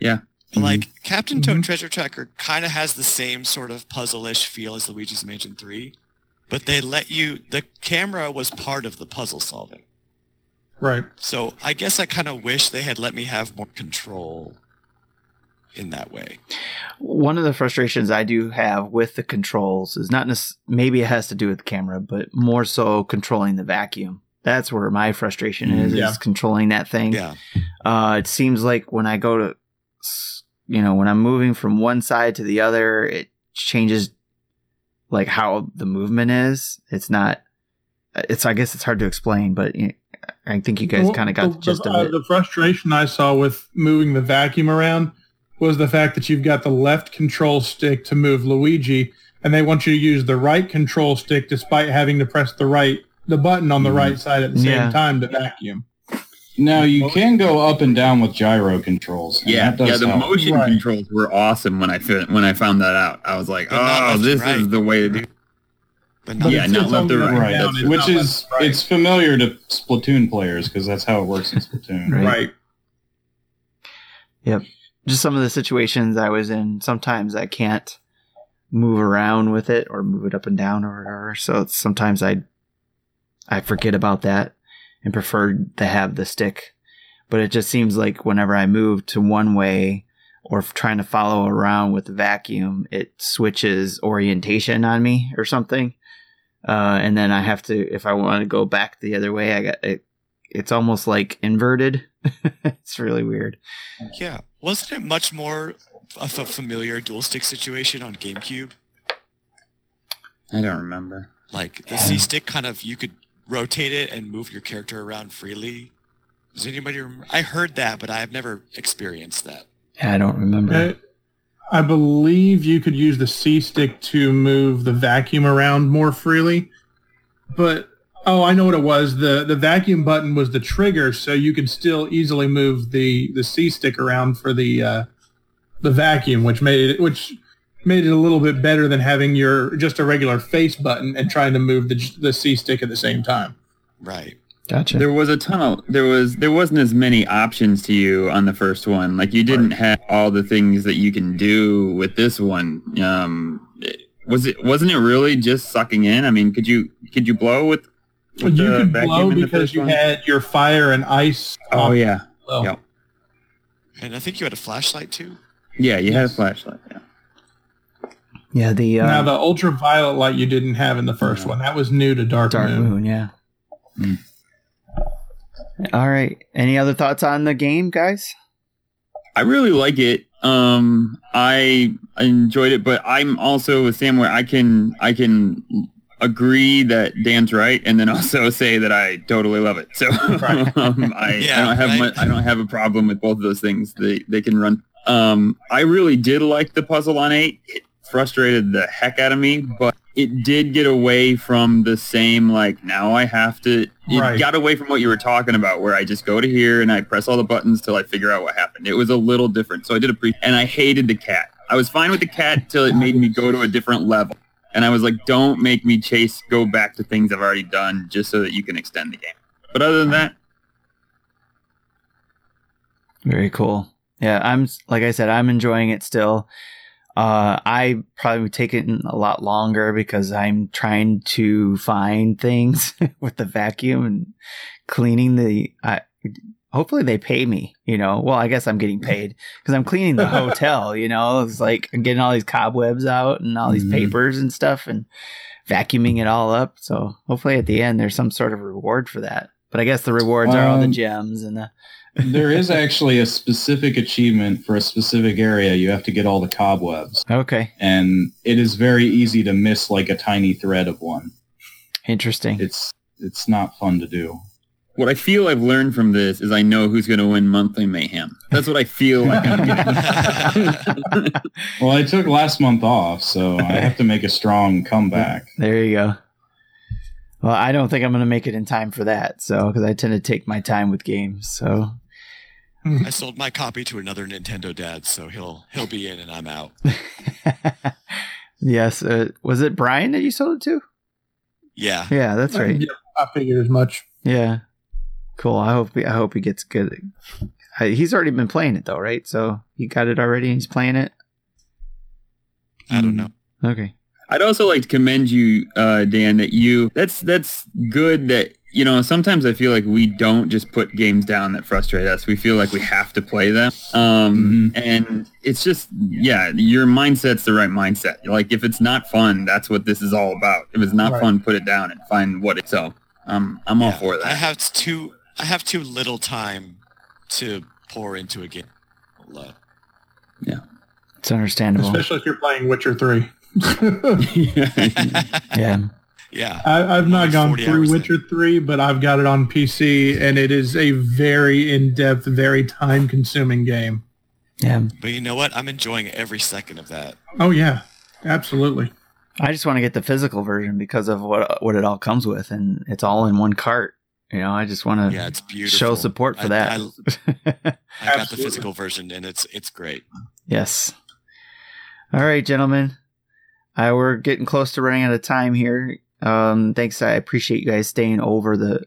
Yeah. Like Captain Toad Mhm. Treasure Tracker kind of has the same sort of puzzle-ish feel as Luigi's Mansion 3, but they let you the camera was part of the puzzle solving. Right. So I guess I kind of wish they had let me have more control in that way. One of the frustrations I do have with the controls is not nec- maybe it has to do with the camera, but more so controlling the vacuum. That's where my frustration is, Yeah. is controlling that thing. Yeah. Uh, it seems like when I go to, you know, when I'm moving from one side to the other, it changes like how the movement is. It's not, it's, I guess it's hard to explain, but you know, I think you guys Well, kind of got the gist uh, of it. The frustration I saw with moving the vacuum around was the fact that you've got the left control stick to move Luigi, and they want you to use the right control stick despite having to press the right the button on the Mhm. right side at the same Yeah. time to vacuum. Now you can go up and down with gyro controls. Yeah, that does yeah. The help. motion Right. controls were awesome when I fi- when I found that out. I was like, But oh, this right. is the way to do. But But not Yeah, not left only or right. right, down, which is left right. it's familiar to Splatoon players because that's how it works in Splatoon. Right. right. just some of the situations I was in, sometimes I can't move around with it or move it up and down or whatever. So sometimes I I forget about that and preferred to have the stick. But it just seems like whenever I move to one way or trying to follow around with the vacuum, it switches orientation on me or something. Uh, and then I have to, if I want to go back the other way, I got it. It's almost like inverted. it's really weird. yeah. Wasn't it much more of a familiar dual stick situation on GameCube? I don't remember. Like the C stick kind of you could rotate it and move your character around freely. Does anybody remember? I heard that, but I have never experienced that. Yeah, I don't remember. I, I believe you could use the C stick to move the vacuum around more freely. But oh, I know what it was. The the vacuum button was the trigger, so you could still easily move the the C stick around for the uh, the vacuum, which made it which made it a little bit better than having your just a regular face button and trying to move the the C stick at the same time. Right. Gotcha. There was a ton of there was there wasn't as many options to you on the first one. Like you didn't have all the things that you can do with this one. Um, was it wasn't it really just sucking in? I mean, could you could you blow with? with you the could blow because you one? had your fire and ice. Oh yeah, well. Yep. And I think you had a flashlight too. yeah. You had a flashlight. Yeah. Yeah, the uh, now the ultraviolet light you didn't have in the first No. one. That was new to Dark, Dark Moon. Moon. yeah. Hmm. All right. Any other thoughts on the game, guys? I really like it. Um, I enjoyed it, but I'm also with Sam where I can I can agree that Dan's right, and then also say that I totally love it. So Right. um, I, Yeah, I don't have right. much, I don't have a problem with both of those things. They they can run. Um, I really did like the puzzle on eight. It frustrated the heck out of me, but it did get away from the same like now I have to. It Right. got away from what you were talking about, where I just go to here and I press all the buttons till I figure out what happened. It was a little different, so I did appreciate. And I hated the cat. I was fine with the cat till it made me go to a different level. And I was like, don't make me chase, go back to things I've already done just so that you can extend the game. But other than that, Very cool. Yeah, I'm like I said, I'm enjoying it still. Uh, I probably would take it a lot longer because I'm trying to find things with the vacuum and cleaning the. I, hopefully they pay me. You know, well, I guess I'm getting paid because I'm cleaning the hotel. You know, it's like I'm getting all these cobwebs out and all these Mhm. papers and stuff and vacuuming it all up. So hopefully at the end there's some sort of reward for that. But I guess the rewards are all the Um, gems and the. There is actually a specific achievement for a specific area. You have to get all the cobwebs, Okay, and it is very easy to miss like a tiny thread of one. interesting. It's it's not fun to do. what I feel I've learned from this is I know who's going to win monthly mayhem. That's what I feel like I'm getting. Well, I took last month off, so I have to make a strong comeback. There you go. Well, I don't think I'm going to make it in time for that. So, because I tend to take my time with games. So, I sold my copy to another Nintendo dad, so he'll he'll be in and I'm out. yes. Uh, was it Brian that you sold it to? Yeah. Yeah, that's right. Yeah, I figured as much. Yeah. Cool. I hope he, I hope he gets good. I, he's already been playing it though, right? So he got it already and he's playing it. I don't know. Okay. I'd also like to commend you, uh, Dan, that you that's that's good that you know sometimes I feel like we don't just put games down that frustrate us. We feel like we have to play them. Um, and it's just yeah, your mindset's the right mindset. Like if it's not fun, that's what this is all about. If it's not Right. fun, put it down and find what it's so. Um, I'm all Yeah. for I that. have too I have too little time to pour into a game. Well, uh, It's understandable. Especially if you're playing Witcher 3. yeah. yeah. I, I've not gone through hours in. Witcher 3, but I've got it on PC, and it is a very in-depth, very time-consuming game. Yeah. But you know what? I'm enjoying every second of that. Oh, yeah. Absolutely. I just want to get the physical version because of what what it all comes with, and it's all in one cart. You know, I just want to Yeah, it's beautiful. show support for I- that. I, I got the physical version and it's it's great. yes. All right, gentlemen. Uh, we're getting close to running out of time here. Um, thanks. I appreciate you guys staying over the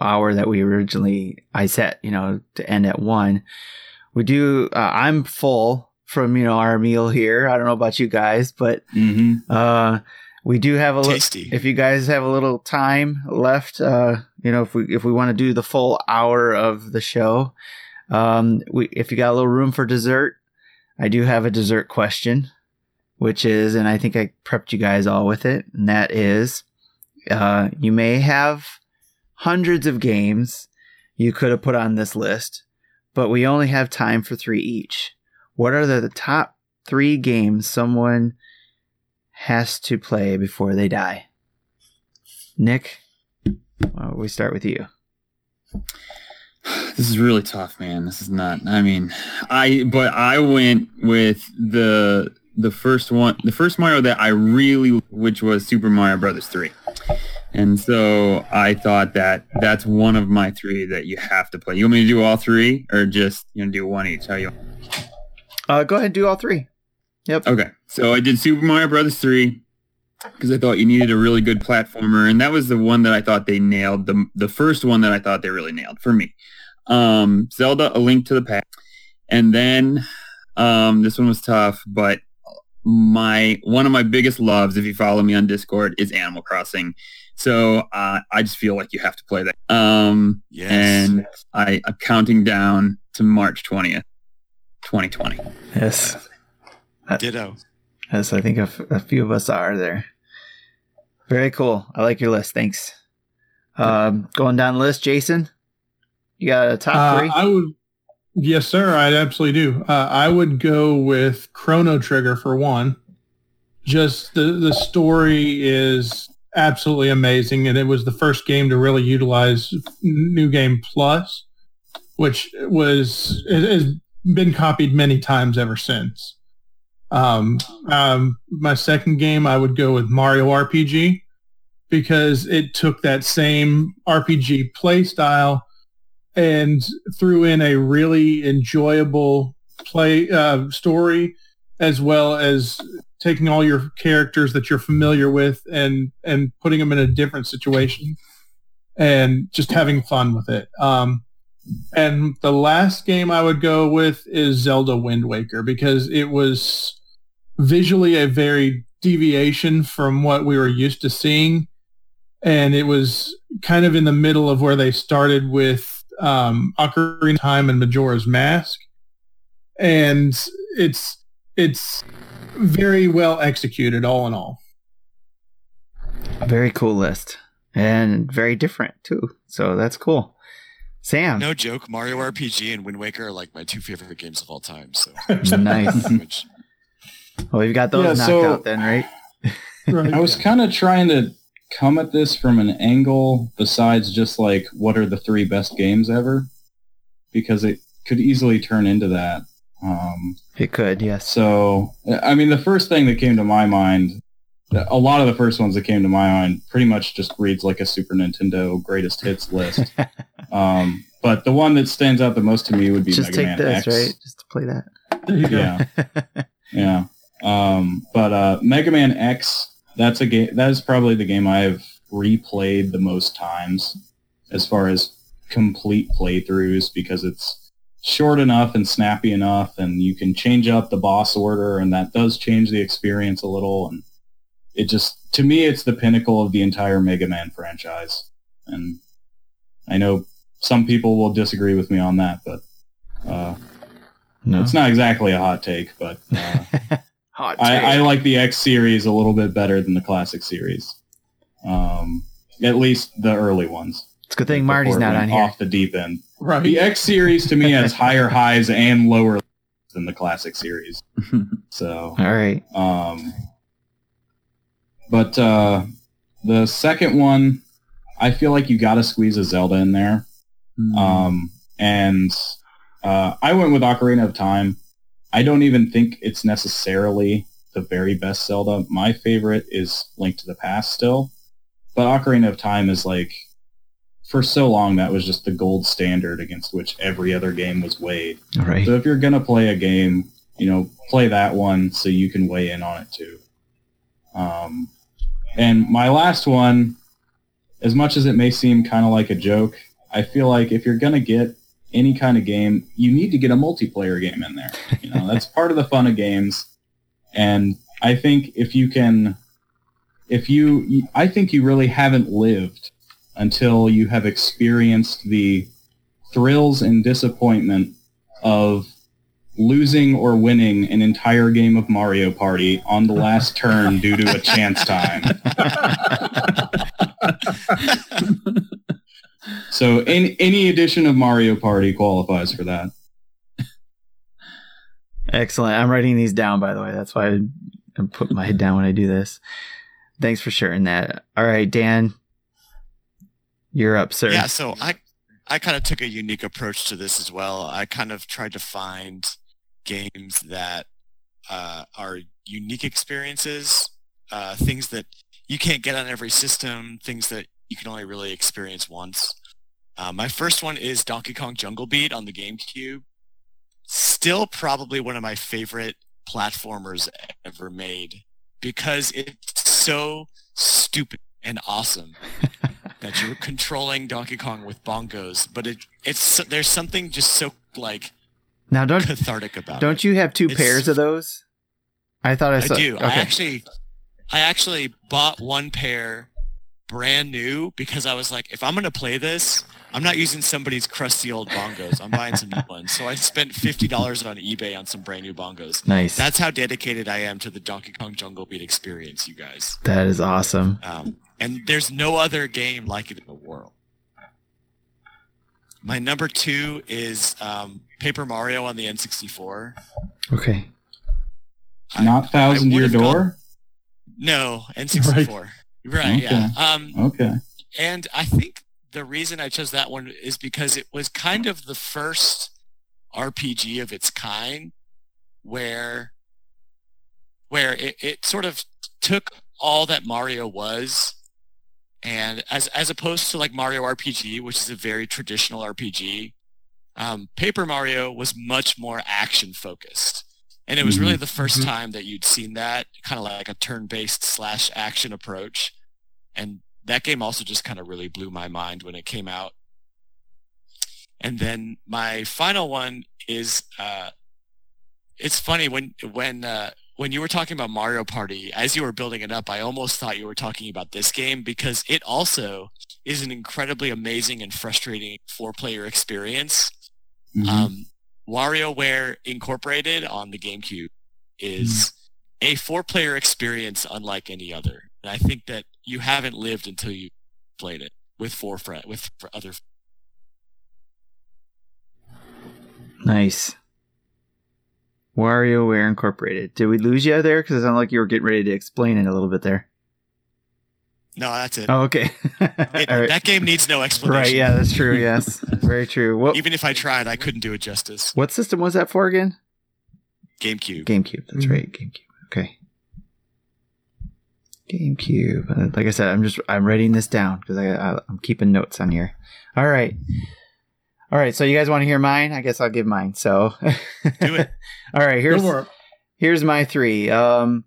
hour that we originally I set. You know, to end at one. We do. Uh, I'm full from you know our meal here. I don't know about you guys, but hmm uh, we do have a little. If you guys have a little time left, uh, you know, if we if we want to do the full hour of the show, um, we if you got a little room for dessert, I do have a dessert question, which is, and I think I prepped you guys all with it, and that is, uh, you may have hundreds of games you could have put on this list, but we only have time for three each. What are the, the top three games someone has to play before they die? Nick, we start with you? This is really tough, man. This is not. I mean, I but I went with the the first one, the first Mario that I really, which was Super Mario Brothers three, and so I thought that that's one of my three that you have to play. You want me to do all three, or just you know do one each? How you? Uh, go ahead and do all three. Yep. Okay, so I did Super Mario Brothers three because I thought you needed a really good platformer, and that was the one that I thought they nailed. the The first one that I thought they really nailed for me. Um, Zelda: A Link to the Past, and then um, this one was tough, but my one of my biggest loves, if you follow me on Discord, is Animal Crossing. So uh, I just feel like you have to play that. Um, Yes. and I, I'm counting down to March twentieth, twenty twenty. Yes. Ditto. Yes, I think a, f- a few of us are there. Very cool. I like your list. Thanks. Um, going down the list, Jason, you got a top Uh, three? I would, yes, sir. I absolutely do. Uh, I would go with Chrono Trigger for one. Just the the story is absolutely amazing, and it was the first game to really utilize New Game Plus, which was has been copied many times ever since. Um, um, my second game, I would go with Mario RPG because it took that same RPG play style and threw in a really enjoyable play uh, story as well as taking all your characters that you're familiar with and and putting them in a different situation and just having fun with it. Um, and the last game I would go with is Zelda Wind Waker because it was visually a very deviation from what we were used to seeing. And it was kind of in the middle of where they started with um, Ocarina of Time and Majora's Mask. And it's it's very well executed all in all. A very cool list and very different too. So that's cool. Sam. No joke, Mario RPG and Wind Waker are like my two favorite games of all time. So nice. Which, Well, we've got those Yeah, knocked so- out then, right? Right. I was kind of trying to come at this from an angle besides just like what are the three best games ever, because it could easily turn into that. Um, It could, yes. so, I mean, the first thing that came to my mind, a lot of the first ones that came to my mind, pretty much just reads like a Super Nintendo greatest hits list. um, but the one that stands out the most to me would be Just Mega take Man this, X. right? Just to play that. there you go. Yeah. Yeah. Um, but uh, Mega Man X, that's a game. That is probably the game I've replayed the most times, as far as complete playthroughs, because it's short enough and snappy enough, and you can change up the boss order, and that does change the experience a little. And it just, to me, it's the pinnacle of the entire Mega Man franchise. And I know some people will disagree with me on that, but uh, no. it's not exactly a hot take. But uh, Hot I, I like the X series a little bit better than the classic series. Um, at least the early ones. it's a good thing Marty's not went on here. Off the deep end. Right. The X series to me has higher highs and lower lows than the classic series. So, All right. um, but uh, the second one, I feel like you got to squeeze a Zelda in there. Mm. Um, and uh, I went with Ocarina of Time. I don't even think it's necessarily the very best Zelda. My favorite is Link to the Past still. But Ocarina of Time is like, for so long, that was just the gold standard against which every other game was weighed. Right. So if you're going to play a game, you know, play that one so you can weigh in on it too. Um, and my last one, as much as it may seem kind of like a joke, I feel like if you're going to get any kind of game, you need to get a multiplayer game in there. You know, that's part of the fun of games. And I think if you can, if you, I think you really haven't lived until you have experienced the thrills and disappointment of losing or winning an entire game of Mario Party on the last turn due to a chance time. So any any edition of Mario Party qualifies for that. Excellent. I'm writing these down, by the way. That's why I I put my head down when I do this. Thanks for sharing that. All right, Dan, you're up, sir. yeah, so I I kind of took a unique approach to this as well. I kind of tried to find games that uh, are unique experiences, uh, things that you can't get on every system, things that you can only really experience once. Uh, my first one is Donkey Kong Jungle Beat on the GameCube. Still probably one of my favorite platformers ever made because it's so stupid and awesome that you're controlling Donkey Kong with bongos, but it it's there's something just so like Now, don't cathartic about it. don't you have two It's- pairs of those? I thought I I saw. do. Okay. I actually, I actually bought one pair brand new because I was like, if I'm gonna play this, I'm not using somebody's crusty old bongos. I'm buying some new ones. So I spent fifty dollars on eBay on some brand new bongos. nice. That's how dedicated I am to the Donkey Kong Jungle Beat experience, you guys. that is awesome. Um, and there's no other game like it in the world. My number two is um, Paper Mario on the N64. Okay. I- Not Thousand I Year would've gone- Door? No, N64. Right, yeah. Um, Okay. and I think the reason I chose that one is because it was kind of the first RPG of its kind where where it, it sort of took all that Mario was and as as opposed to like Mario RPG, which is a very traditional RPG, um, Paper Mario was much more action focused. And it was really Mhm. the 1st Mhm. time that you'd seen that kind of like a turn-based slash action approach. And that game also just kind of really blew my mind when it came out. And then my final one is, uh, it's funny when, when, uh, when you were talking about Mario Party, as you were building it up, I almost thought you were talking about this game because it also is an incredibly amazing and frustrating four-player experience. Mhm. Um, WarioWare Incorporated on the GameCube is hmm. a four-player experience unlike any other. And I think that you haven't lived until you played it with four friends, with other. Nice. WarioWare Incorporated. Did we lose you there? Because it sounded like you were getting ready to explain it a little bit there. No, that's it. Oh, okay. It- All right. That game needs no explanation. Right. Yeah, that's true. Yes, very true. What Even if I tried, I couldn't do it justice. what system was that for again? GameCube. GameCube. That's Mhm. right. GameCube. Okay. GameCube. Uh, Like I said, I'm just I'm writing this down because I, I I'm keeping notes on here. All right. All right. So you guys want to hear mine? I guess I'll give mine. So Do it. All right. Here's Go for here's my three. Um,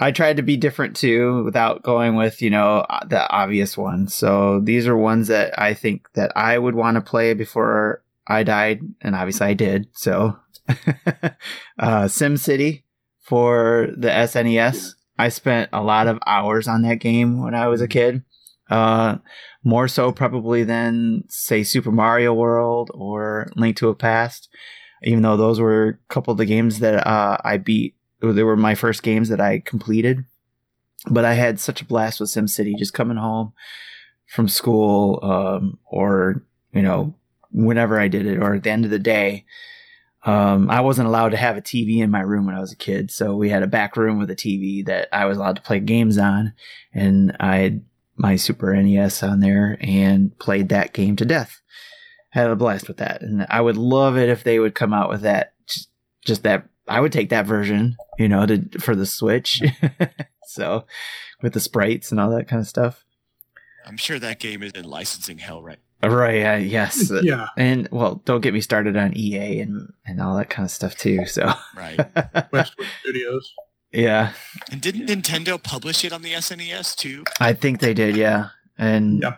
I tried to be different too, without going with you know the obvious ones. So these are ones that I think that I would want to play before I died, and obviously I did. So, uh, SimCity for the SNES. I spent a lot of hours on that game when I was a kid. Uh, more so probably than say Super Mario World or Link to a Past even though those were a couple of the games that uh, I beat. They were my first games that I completed. But I had such a blast with SimCity, just coming home from school, um, or you know, whenever I did it, or at the end of the day. Um, I wasn't allowed to have a TV in my room when I was a kid, so we had a back room with a TV that I was allowed to play games on, and I had my Super NES on there and played that game to death I had a blast with that and i would love it if they would come out with that just, just that i would take that version you know to for the switch so with the sprites and all that kind of stuff I'm sure that game is in licensing hell right. right uh, yes Yeah, and well don't get me started on ea and and all that kind of stuff too so Right. Westwood Studios. yeah and didn't Nintendo publish it on the SNES too? i think they did yeah and Yeah.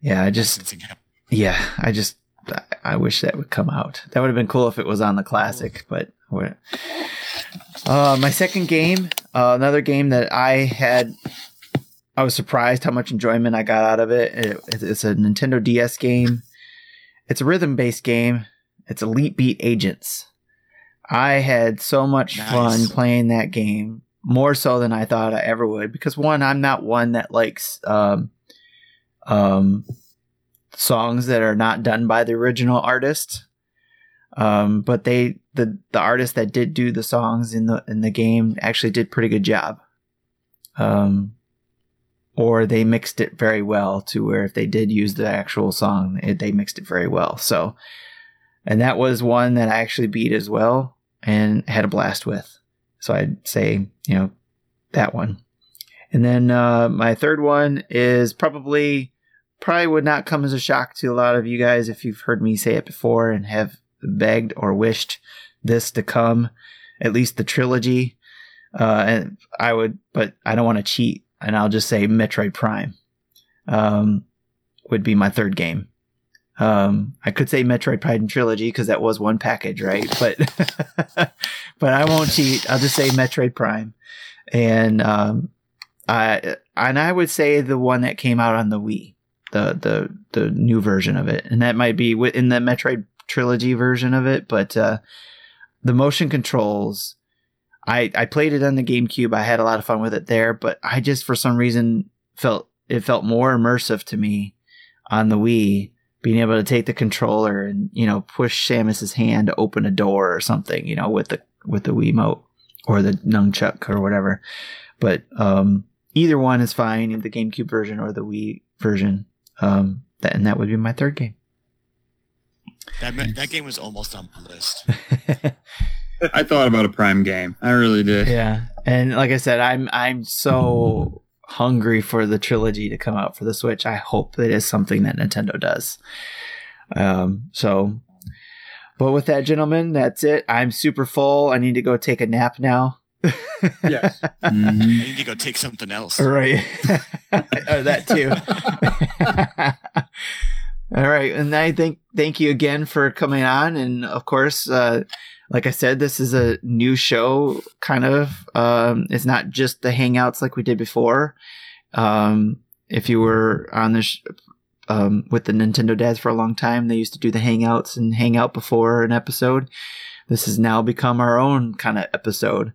yeah i just Licensing hell. Yeah, I just I- I wish that would come out. That would have been cool if it was on the classic, but uh, my second game, uh, another game that I had, I was surprised how much enjoyment I got out of it. it it's a Nintendo DS game. It's a rhythm-based game. It's Elite Beat Agents. I had so much Nice. fun playing that game, more so than I thought I ever would. Because one, I'm not one that likes um, um, songs that are not done by the original artist. Um, but they the the artist that did do the songs in the in the game actually did pretty good job. Um, or they mixed it very well to where if they did use the actual song, it, they mixed it very well. So, and that was one that I actually beat as well and had a blast with. So I'd say you know that one. And then uh, my third one is probably probably would not come as a shock to a lot of you guys if you've heard me say it before and have begged or wished this to come, at least the trilogy. Uh, and I would, but I don't want to cheat, and I'll just say Metroid Prime um, would be my third game. Um, I could say Metroid Prime trilogy because that was one package, right? But but I won't cheat. I'll just say Metroid Prime, and um, I and I would say the one that came out on the Wii the the the new version of it, and that might be in the Metroid trilogy version of it. But uh, the motion controls, I I played it on the GameCube. I had a lot of fun with it there, but I just for some reason felt it felt more immersive to me on the Wii, being able to take the controller and you know push Samus's hand to open a door or something, you know, with the with the Wiimote or the nunchuck or whatever. But um, either one is fine, the GameCube version or the Wii version. Um, that, and that would be my third game. That me- that game was almost on my list. I thought about a Prime game. I really did. yeah, and like I said, I'm I'm so hungry for the trilogy to come out for the Switch. I hope that is something that Nintendo does. Um, so But with that, gentlemen, that's it. I'm super full. I need to go take a nap now. Yes. I Mhm. need to go take something else. Right. oh, that too. All right. And I think thank you again for coming on. And of course, uh, like I said, this is a new show, kind of. Um, it's not just the hangouts like we did before. Um, if you were on this um, with the Nintendo dads for a long time, they used to do the hangouts and hang out before an episode. This has now become our own kind of episode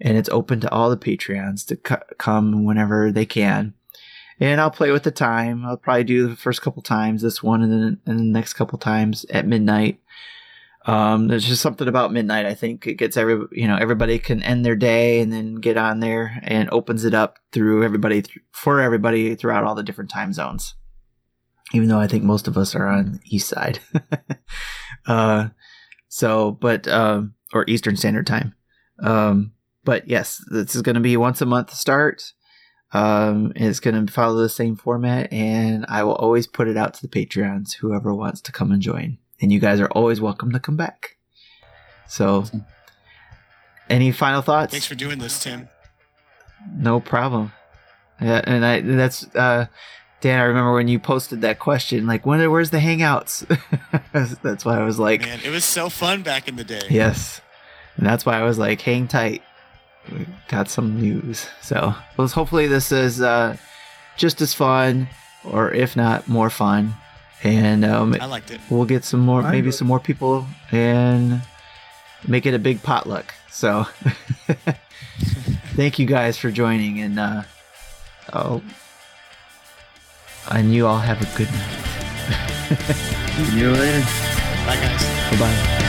and it's open to all the Patreons to c- come whenever they can. And I'll play with the time. I'll probably do the first couple times, this one, and then and the next couple times at midnight. Um, there's just something about midnight. I think it gets every you know everybody can end their day and then get on there and opens it up through everybody th- for everybody throughout all the different time zones. Even though I think most of us are on the east side. uh, so, but um, or Eastern Standard Time. Um, but yes, this is going to be once a month start. Um, it's going to follow the same format, and I will always put it out to the Patreons, whoever wants to come and join. And you guys are always welcome to come back. So, any final thoughts? Thanks for doing this, Tim. No problem. Yeah, and I that's uh Dan, I remember when you posted that question, like when where's the hangouts? that's why I was like Man, it was so fun back in the day. Yes. And that's why I was like, hang tight. We got some news. So well, hopefully this is uh just as fun, or if not more fun. And um I liked it. we'll get some more I maybe some more people and make it a big potluck. So thank you guys for joining and uh oh and you all have a good night. See you later. Bye, guys. Bye bye.